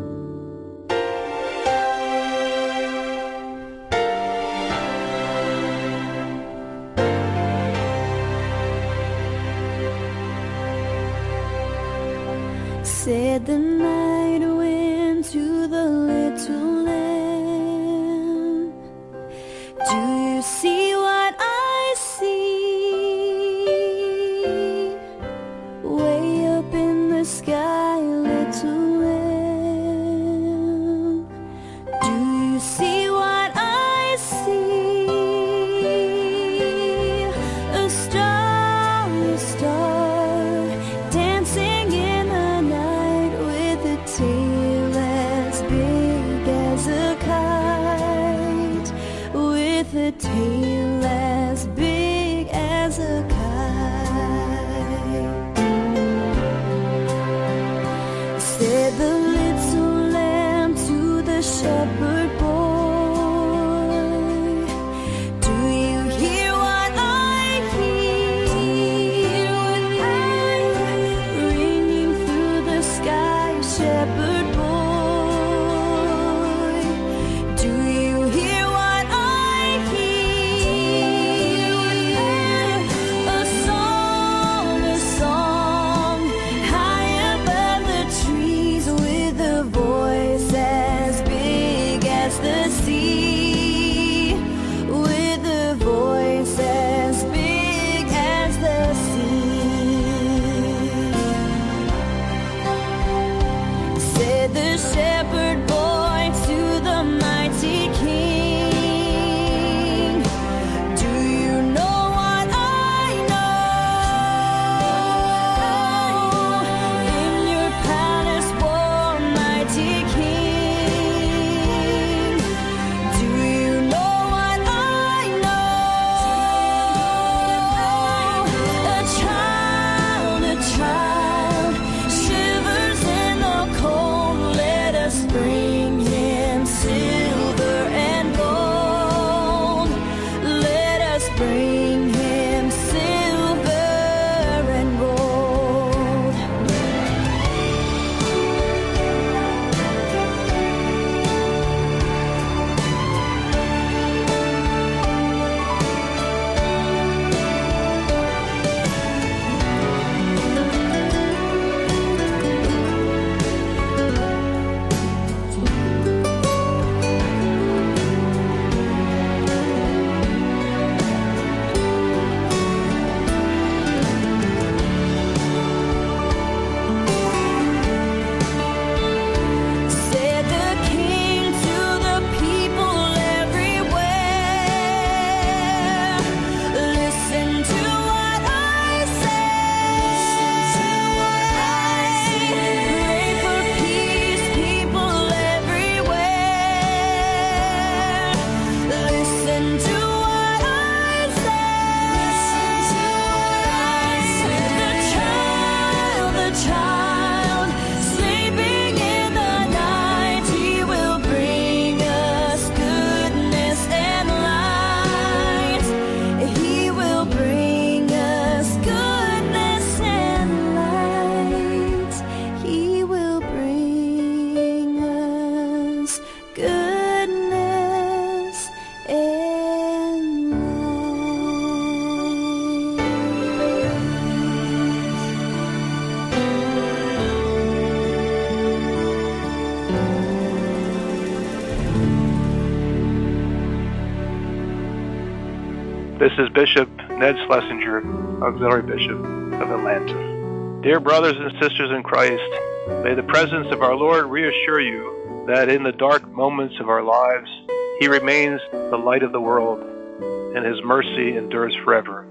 Is Bishop Ned Shlesinger, Auxiliary Bishop of Atlanta. Dear brothers and sisters in Christ, may the presence of our Lord reassure you that in the dark moments of our lives, He remains the light of the world, and His mercy endures forever.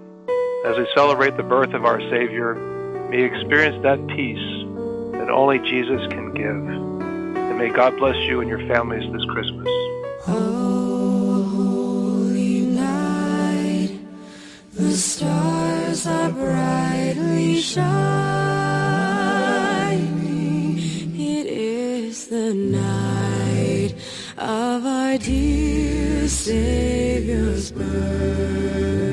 As we celebrate the birth of our Savior, may experience that peace that only Jesus can give. And may God bless you and your families this Christmas. Stars are brightly shining. It is the night of our dear Savior's birth.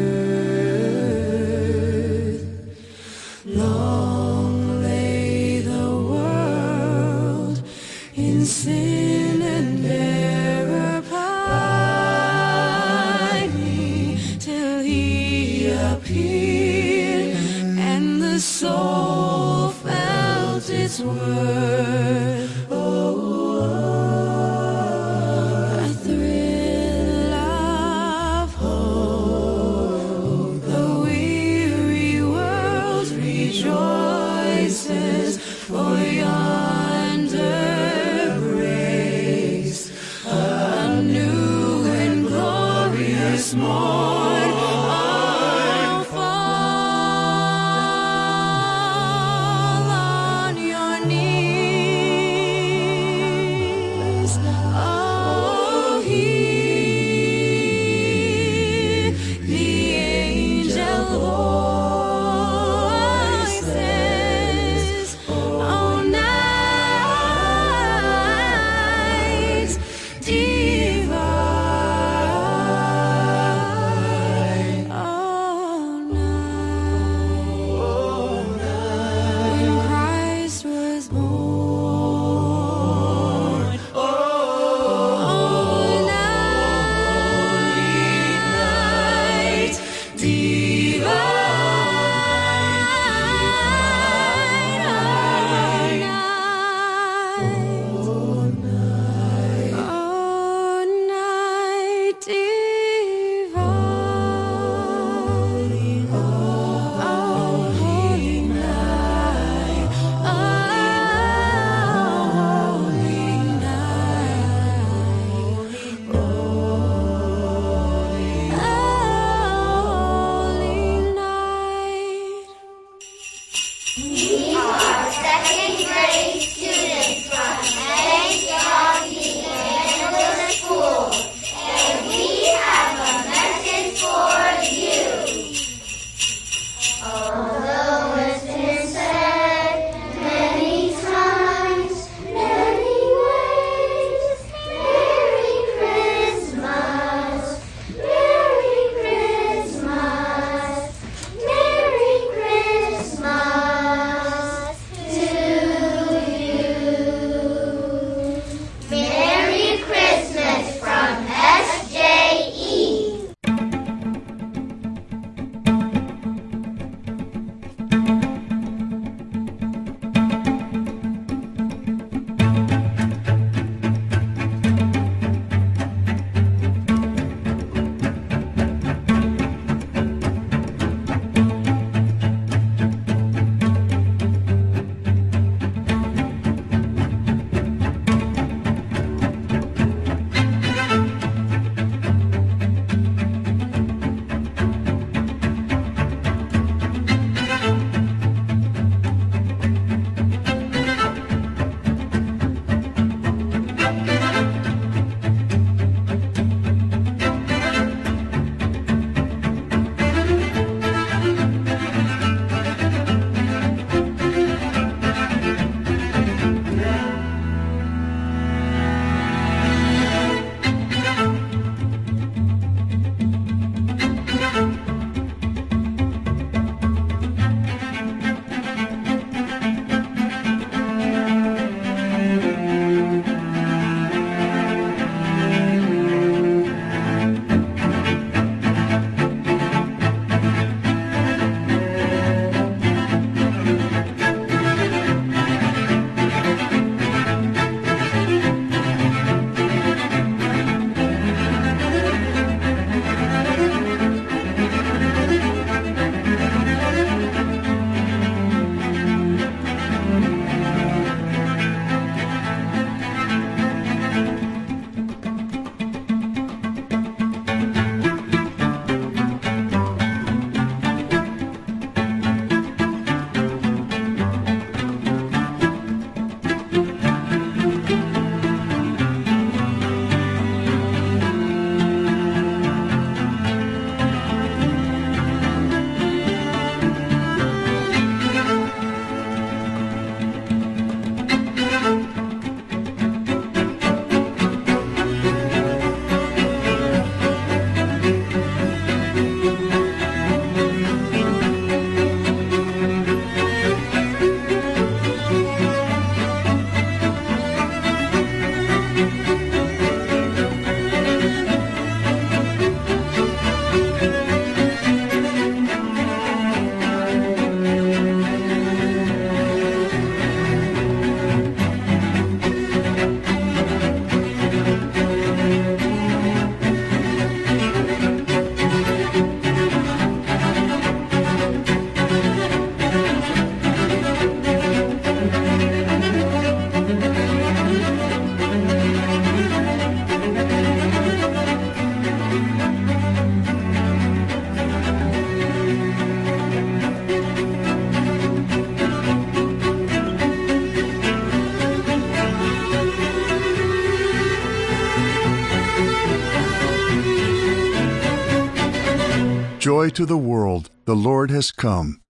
joy to the world, the Lord has come.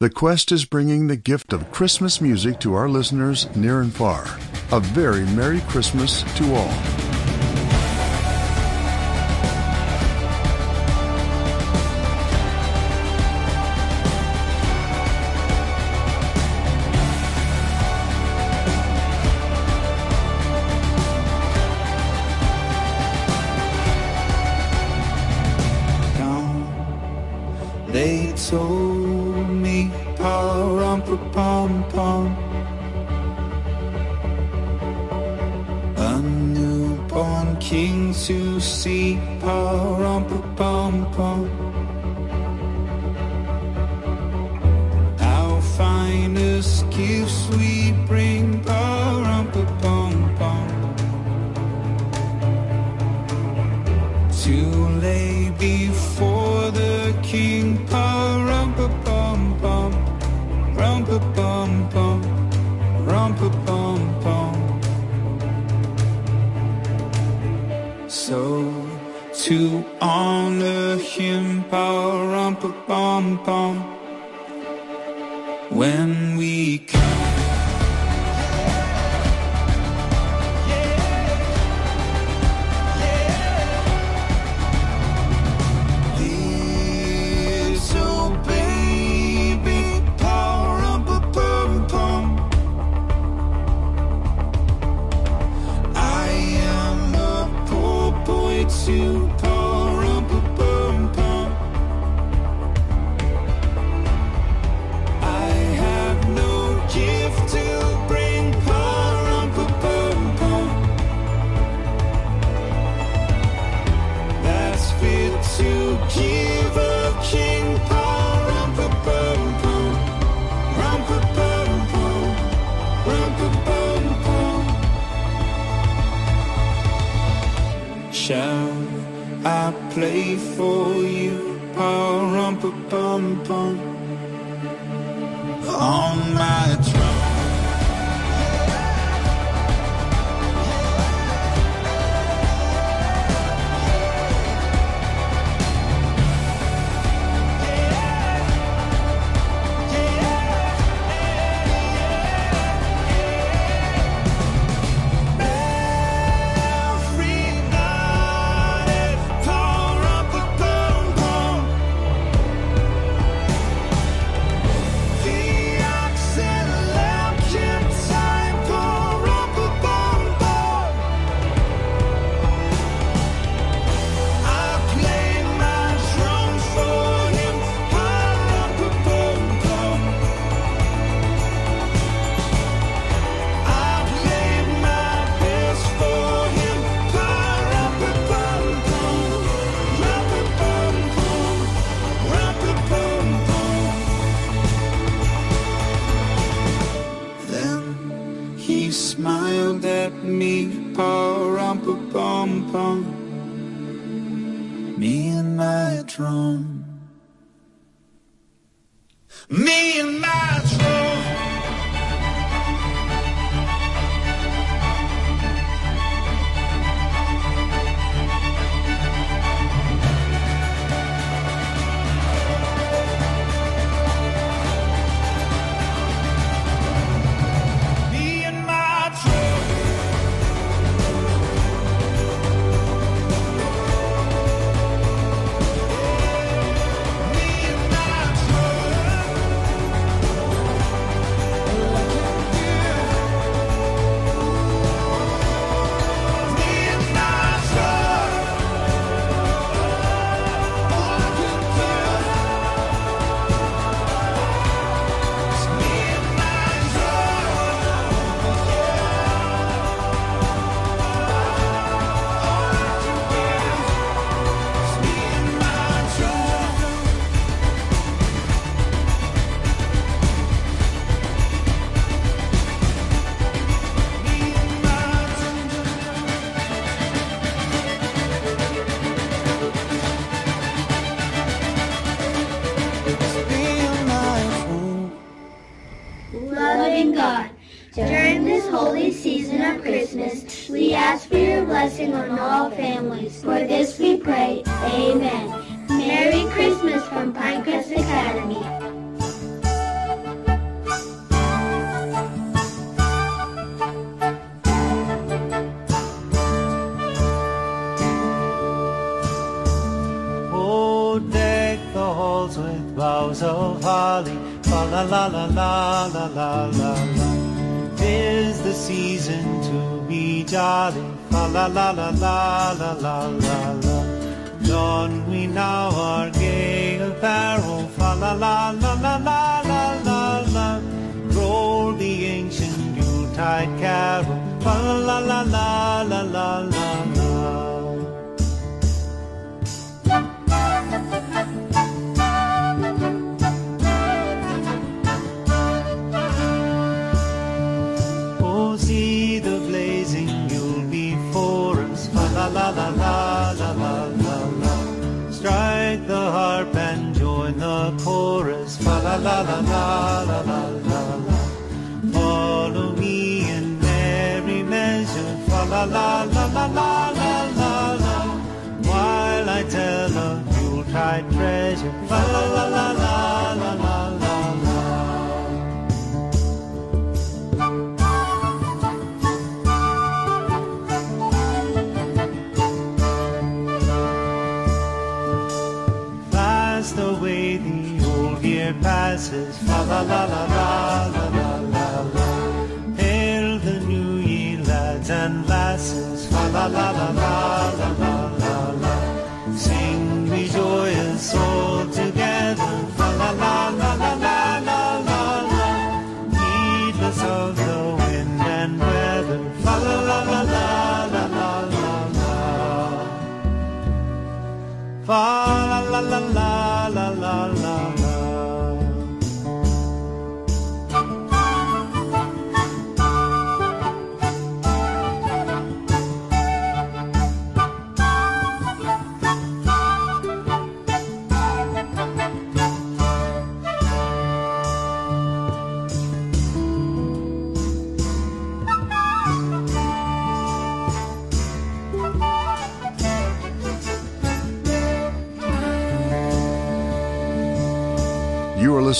The Quest is bringing the gift of Christmas music to our listeners near and far. A very Merry Christmas to all. Me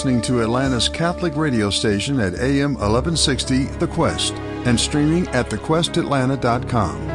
listening to Atlanta's Catholic radio station at AM 1160 The Quest and streaming at thequestatlanta.com.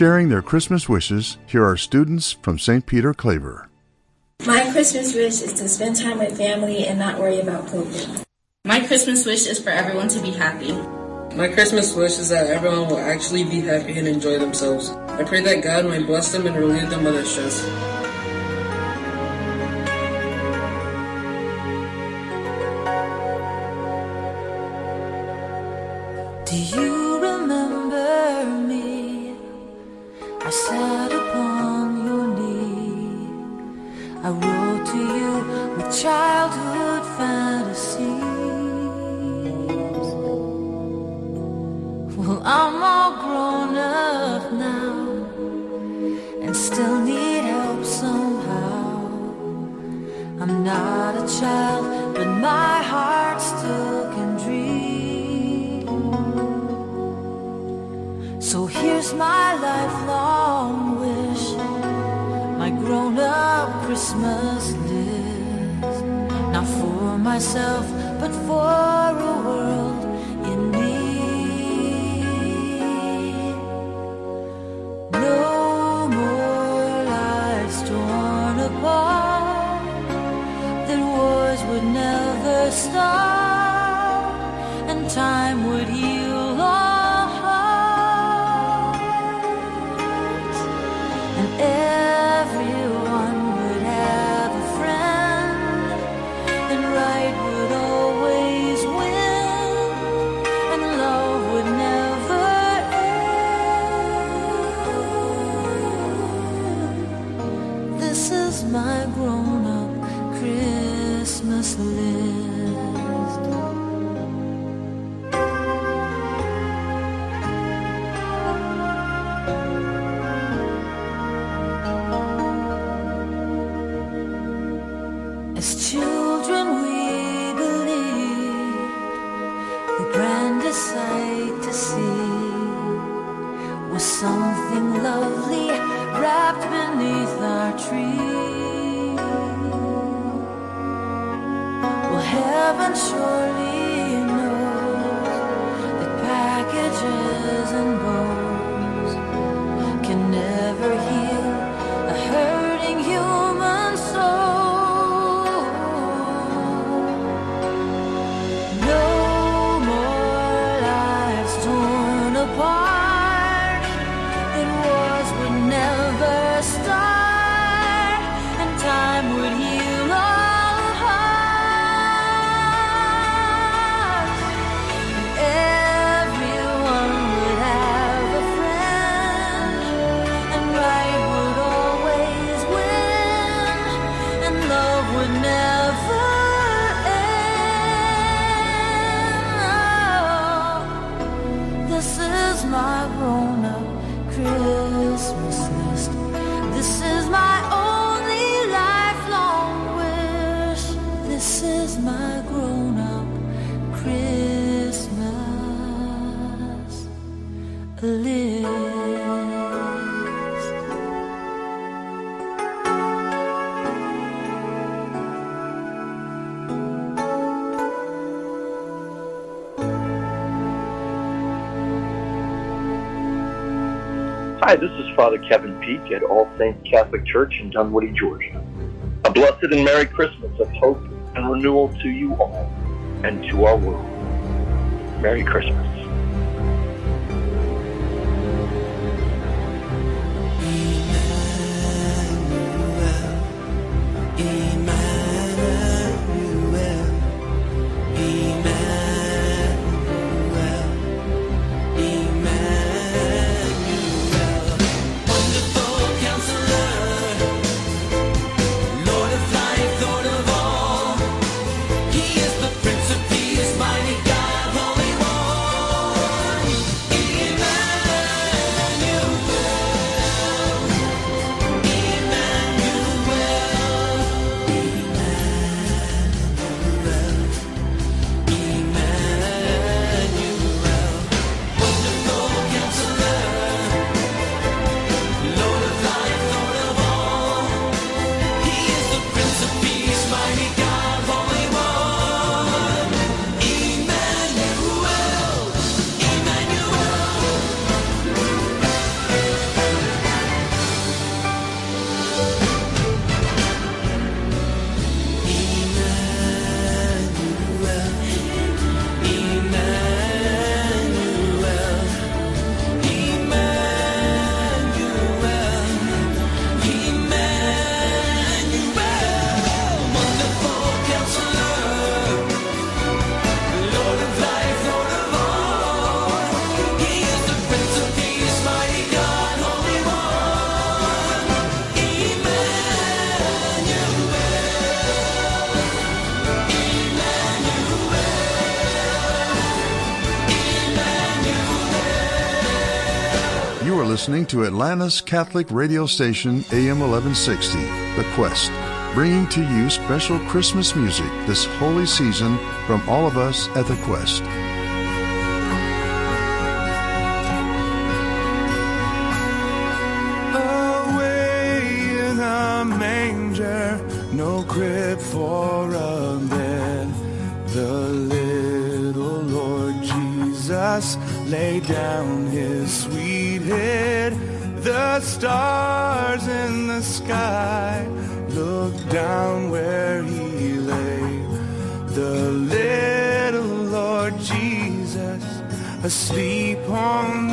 Sharing their Christmas wishes, here are students from St. Peter Claver. My Christmas wish is to spend time with family and not worry about COVID. My Christmas wish is for everyone to be happy. My Christmas wish is that everyone will actually be happy and enjoy themselves. I pray that God might bless them and relieve them of their stress. Father Kevin Peak at All Saints Catholic Church in Dunwoody, Georgia. A blessed and Merry Christmas of hope and renewal to you all and to our world. Merry Christmas. To Atlanta's Catholic radio station AM 1160, The Quest, bringing to you special Christmas music this holy season from all of us at The Quest. Away in a manger, no crib for a bed. The little Lord Jesus laid down. The stars in the sky looked down where he lay. The little Lord Jesus asleep on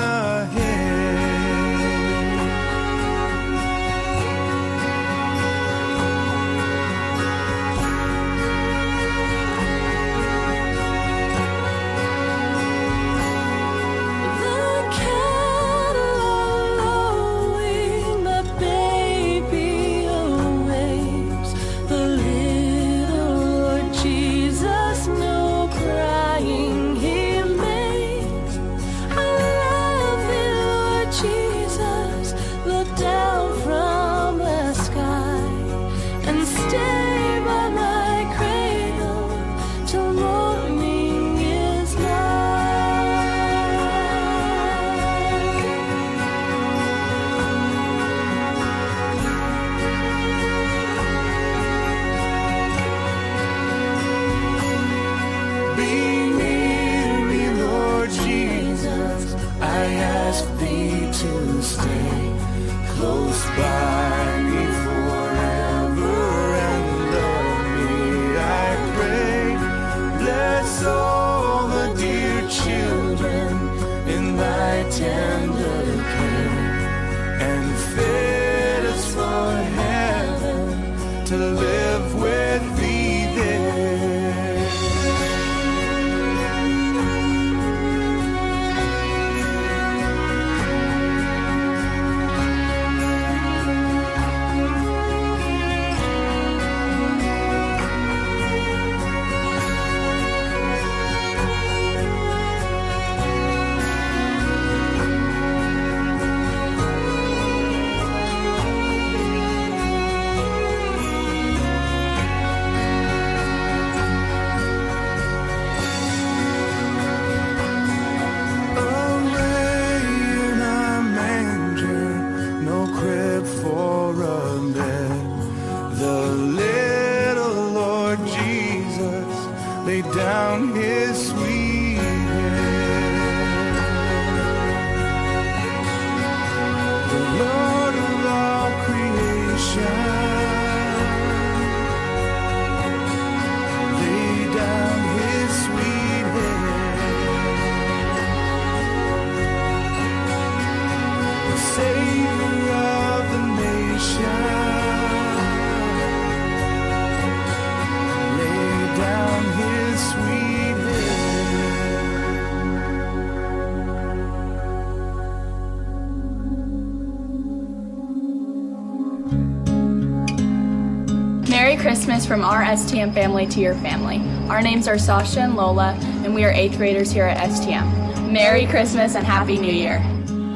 STM family to your family. Our names are Sasha and Lola, and we are eighth graders here at STM. Merry Christmas and Happy New Year.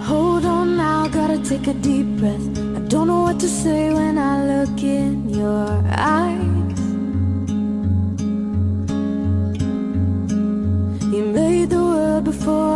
Hold on now, gotta take a deep breath. I don't know what to say when I look in your eyes. You made the world before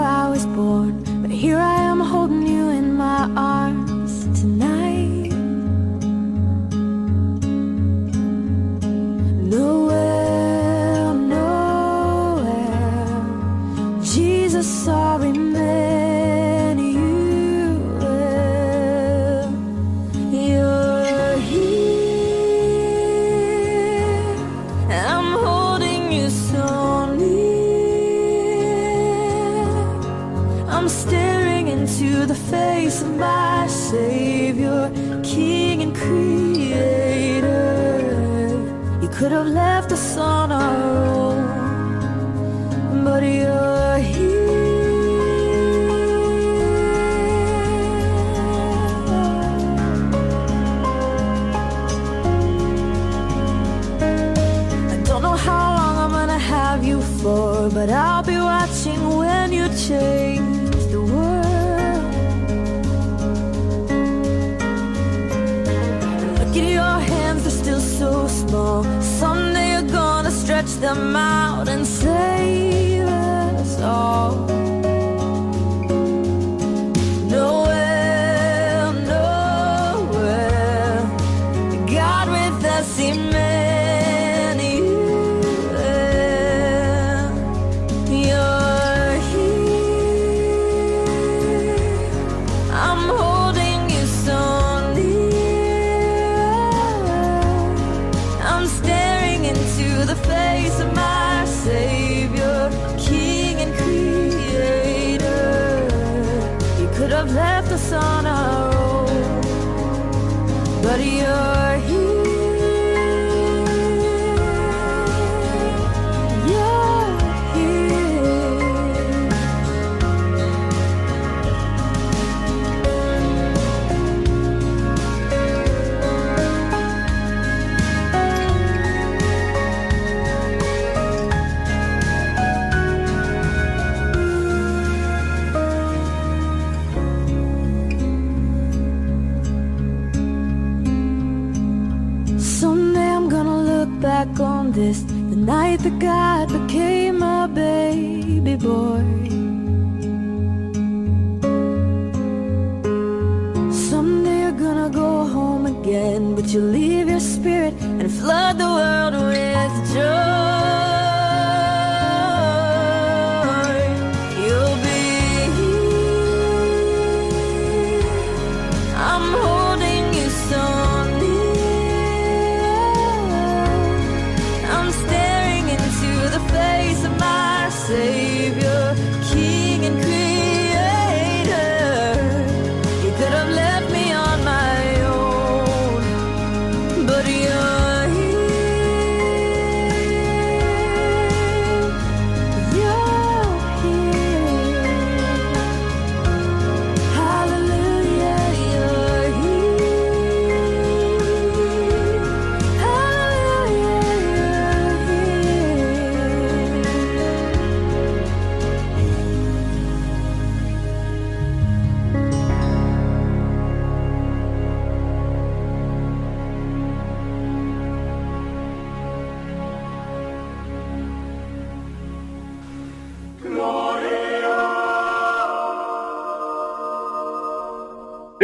my God.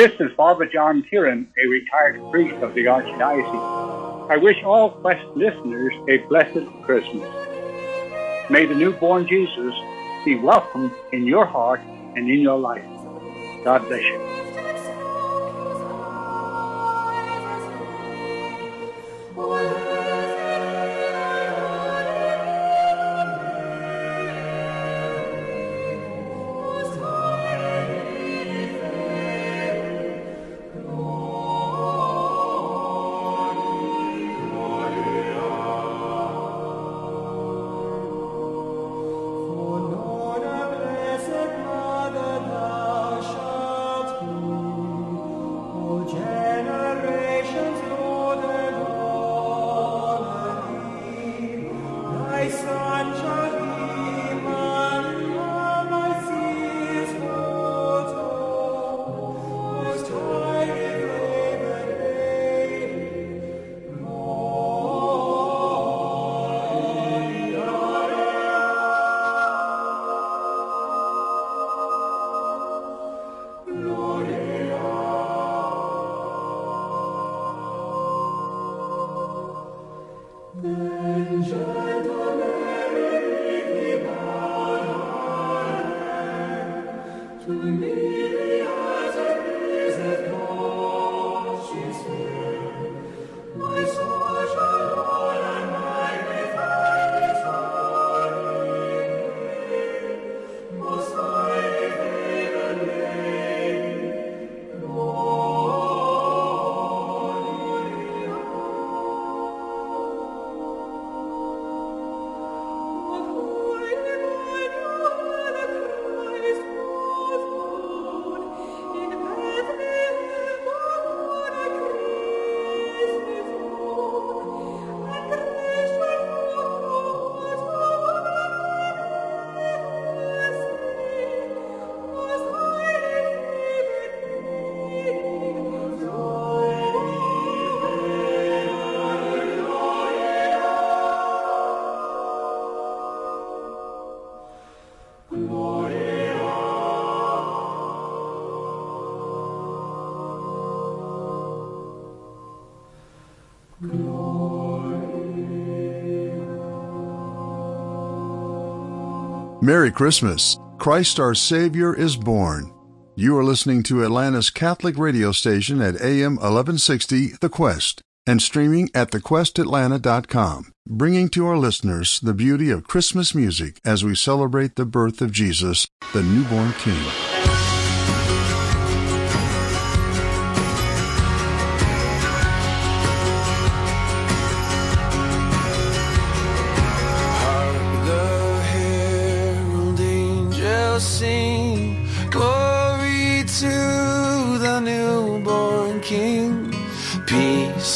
This is Father John Kieran, a retired priest of the Archdiocese. I wish all Quest listeners a blessed Christmas. May the newborn Jesus be welcomed in your heart and in your life. God bless you. Merry Christmas. Christ our Savior is born. You are listening to Atlanta's Catholic radio station at AM 1160, The Quest, and streaming at thequestatlanta.com, bringing to our listeners the beauty of Christmas music as we celebrate the birth of Jesus, the newborn King.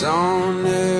on earth.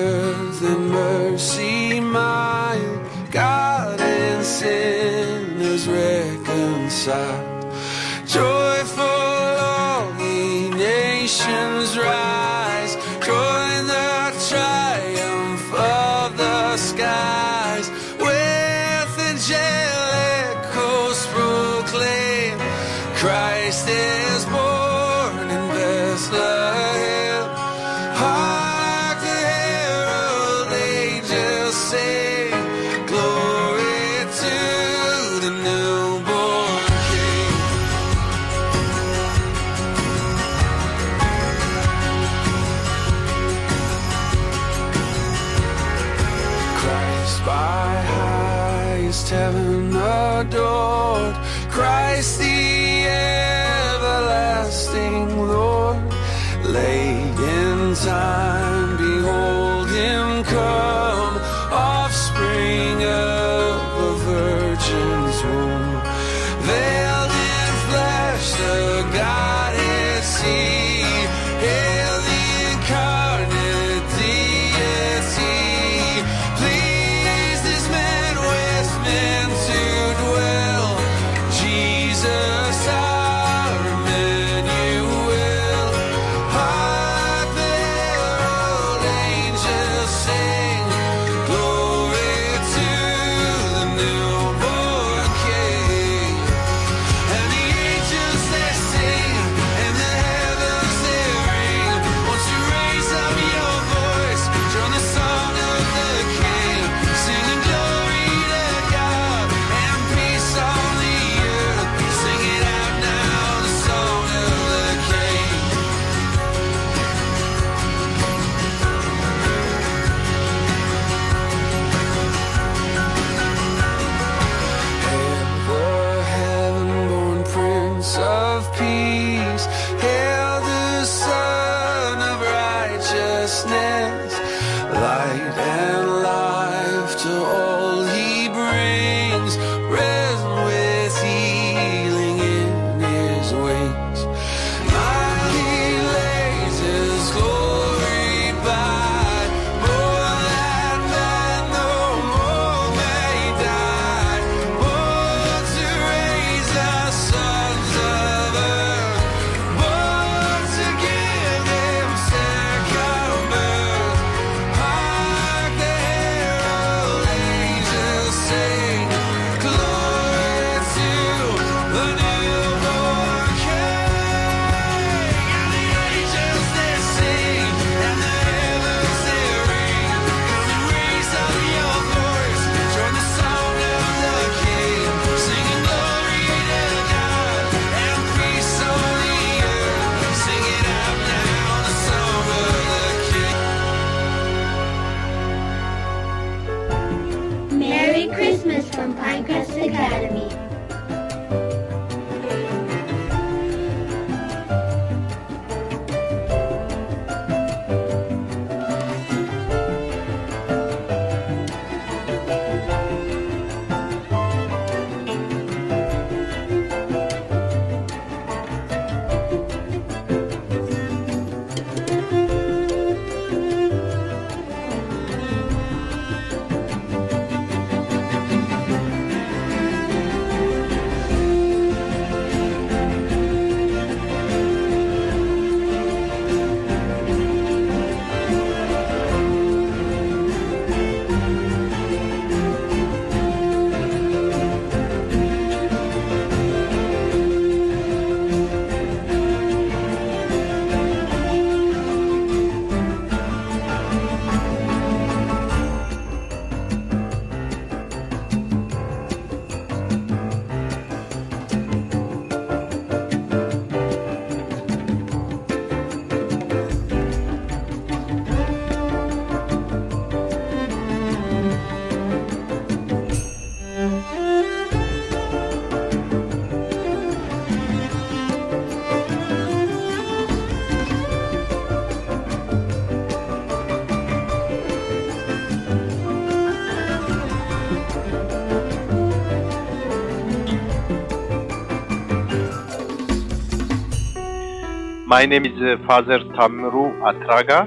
My name is uh, Father Tamru Atraga.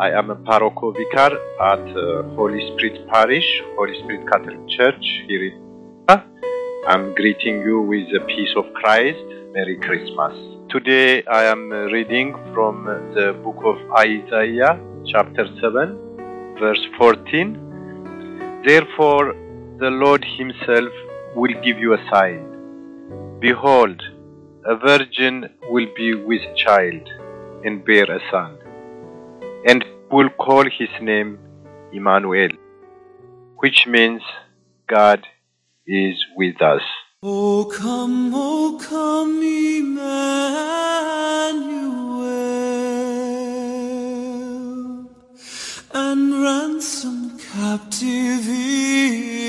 I am a parochial vicar at uh, Holy Spirit Parish, Holy Spirit Catholic Church here in I'm greeting you with the peace of Christ. Merry Christmas. Today I am uh, reading from the book of Isaiah, chapter 7, verse 14. Therefore, the Lord Himself will give you a sign. Behold, a virgin will be with child and bear a son, and will call his name Emmanuel, which means God is with us. Oh come, oh come, Emmanuel, and ransom captive Oh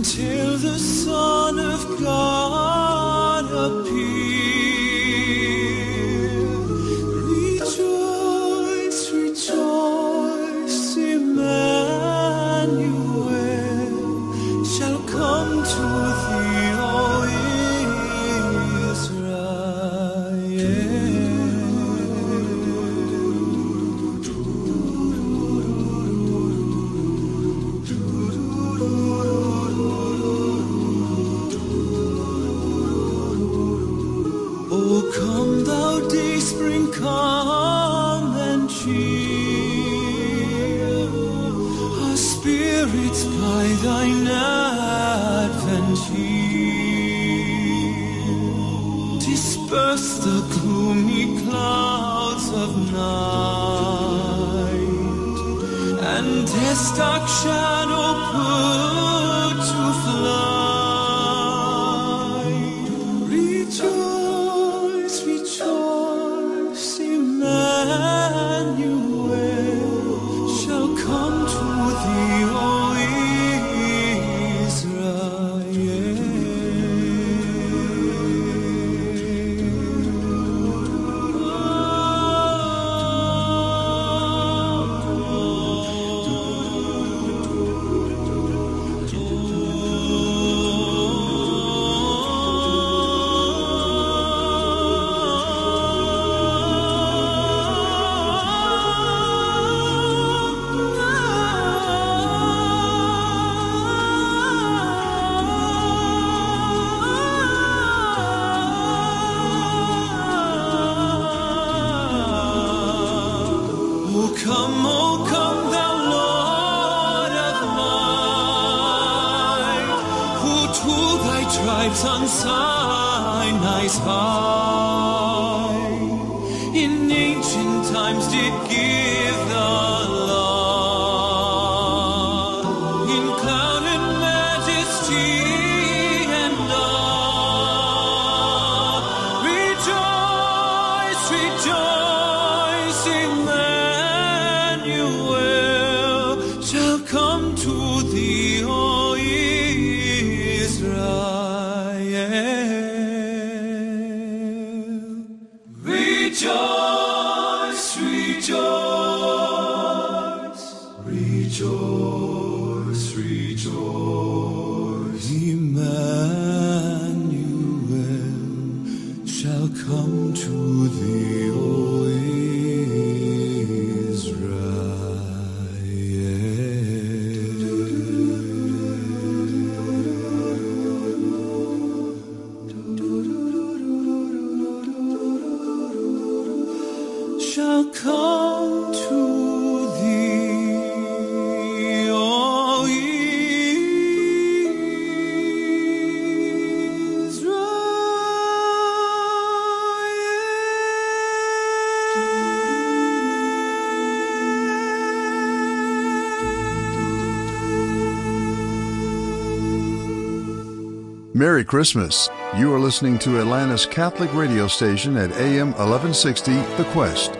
until the Son of God shall come to. Merry Christmas. You are listening to Atlanta's Catholic radio station at AM 1160, The Quest.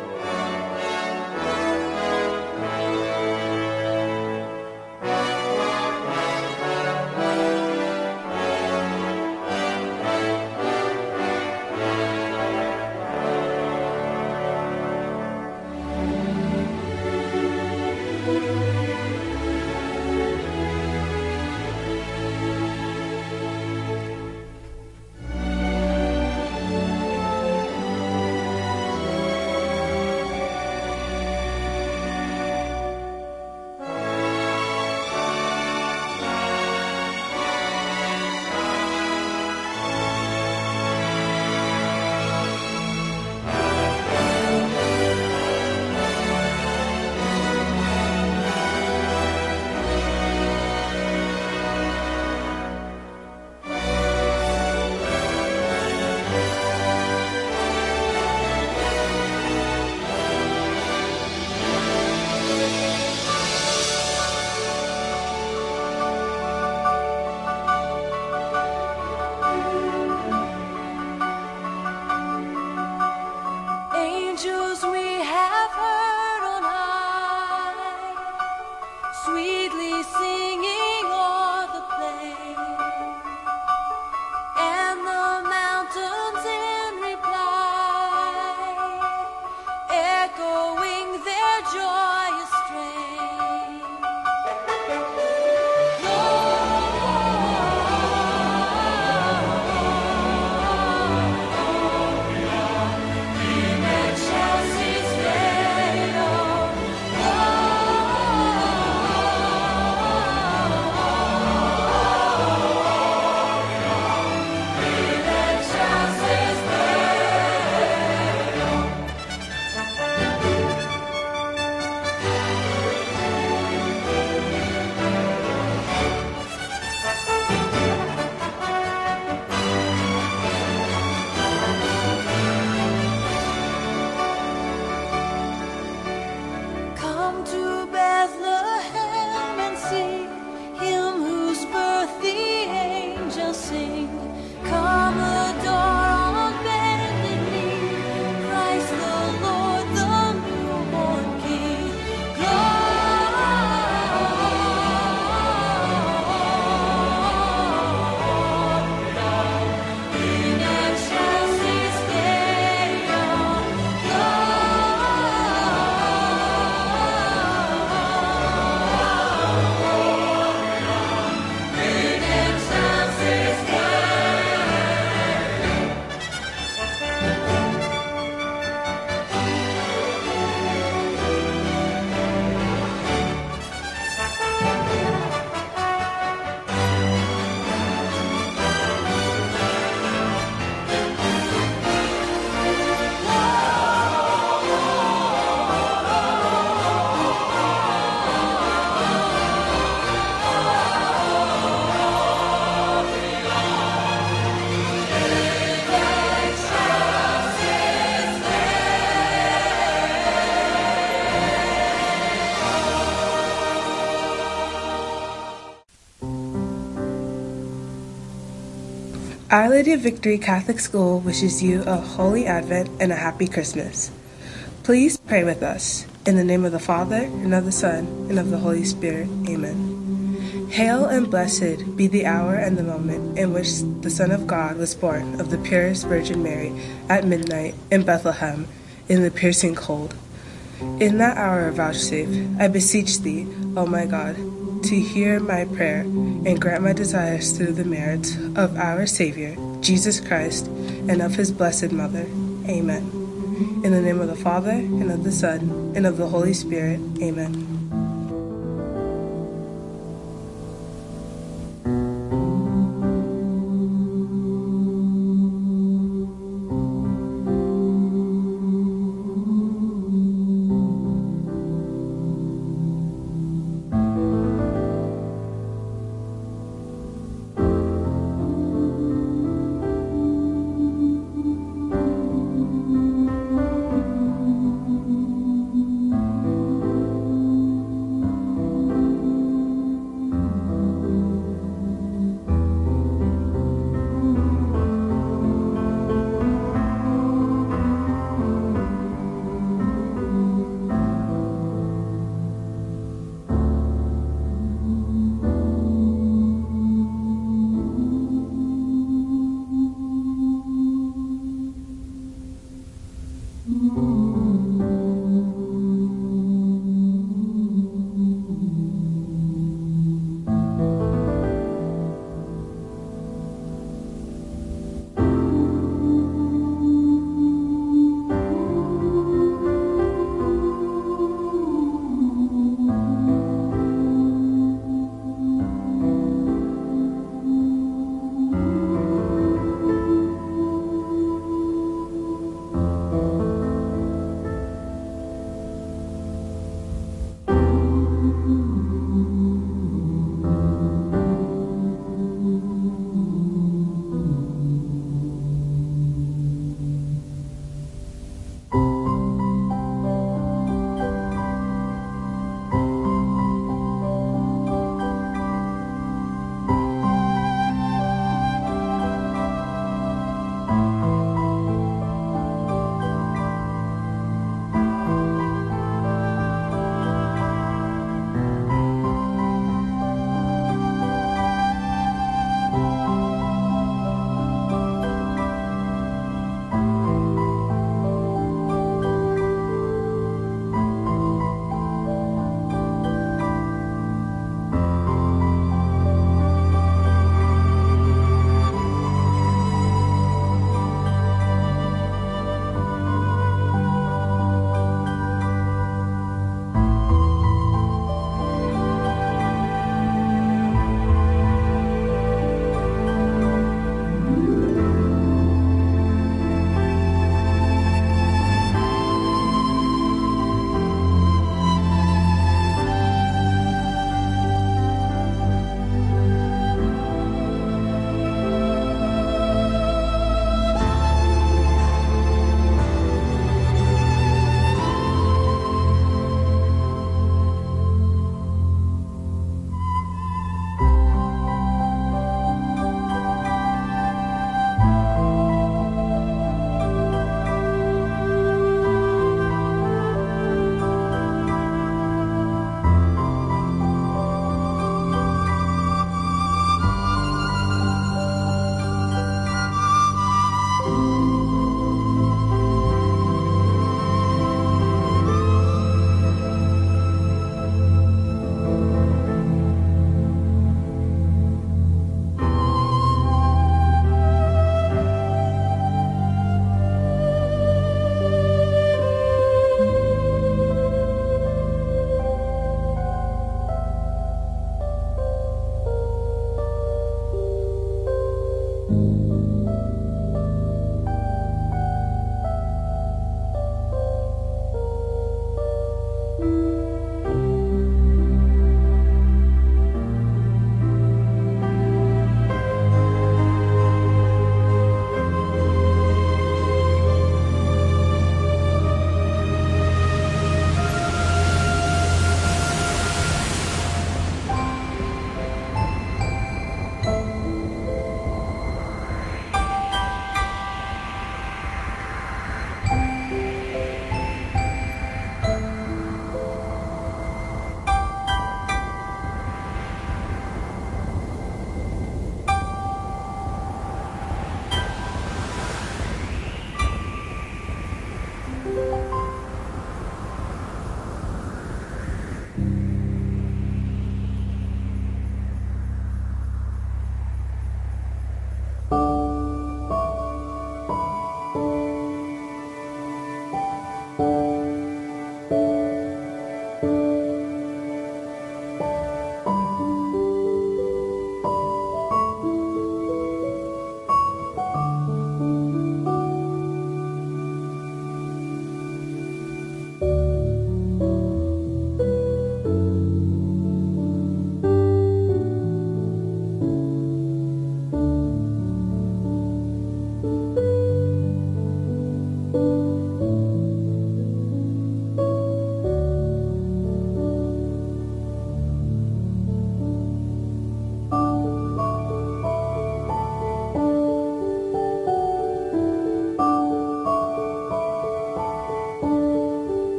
Of Victory Catholic School wishes you a holy Advent and a happy Christmas. Please pray with us. In the name of the Father, and of the Son, and of the Holy Spirit. Amen. Hail and blessed be the hour and the moment in which the Son of God was born of the purest Virgin Mary at midnight in Bethlehem in the piercing cold. In that hour of vouchsafe, I beseech thee, O my God, to hear my prayer and grant my desires through the merits of our Savior, Jesus Christ, and of his blessed Mother. Amen. In the name of the Father, and of the Son, and of the Holy Spirit. Amen.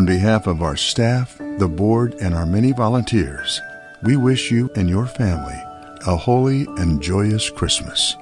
On behalf of our staff, the board, and our many volunteers, we wish you and your family a holy and joyous Christmas.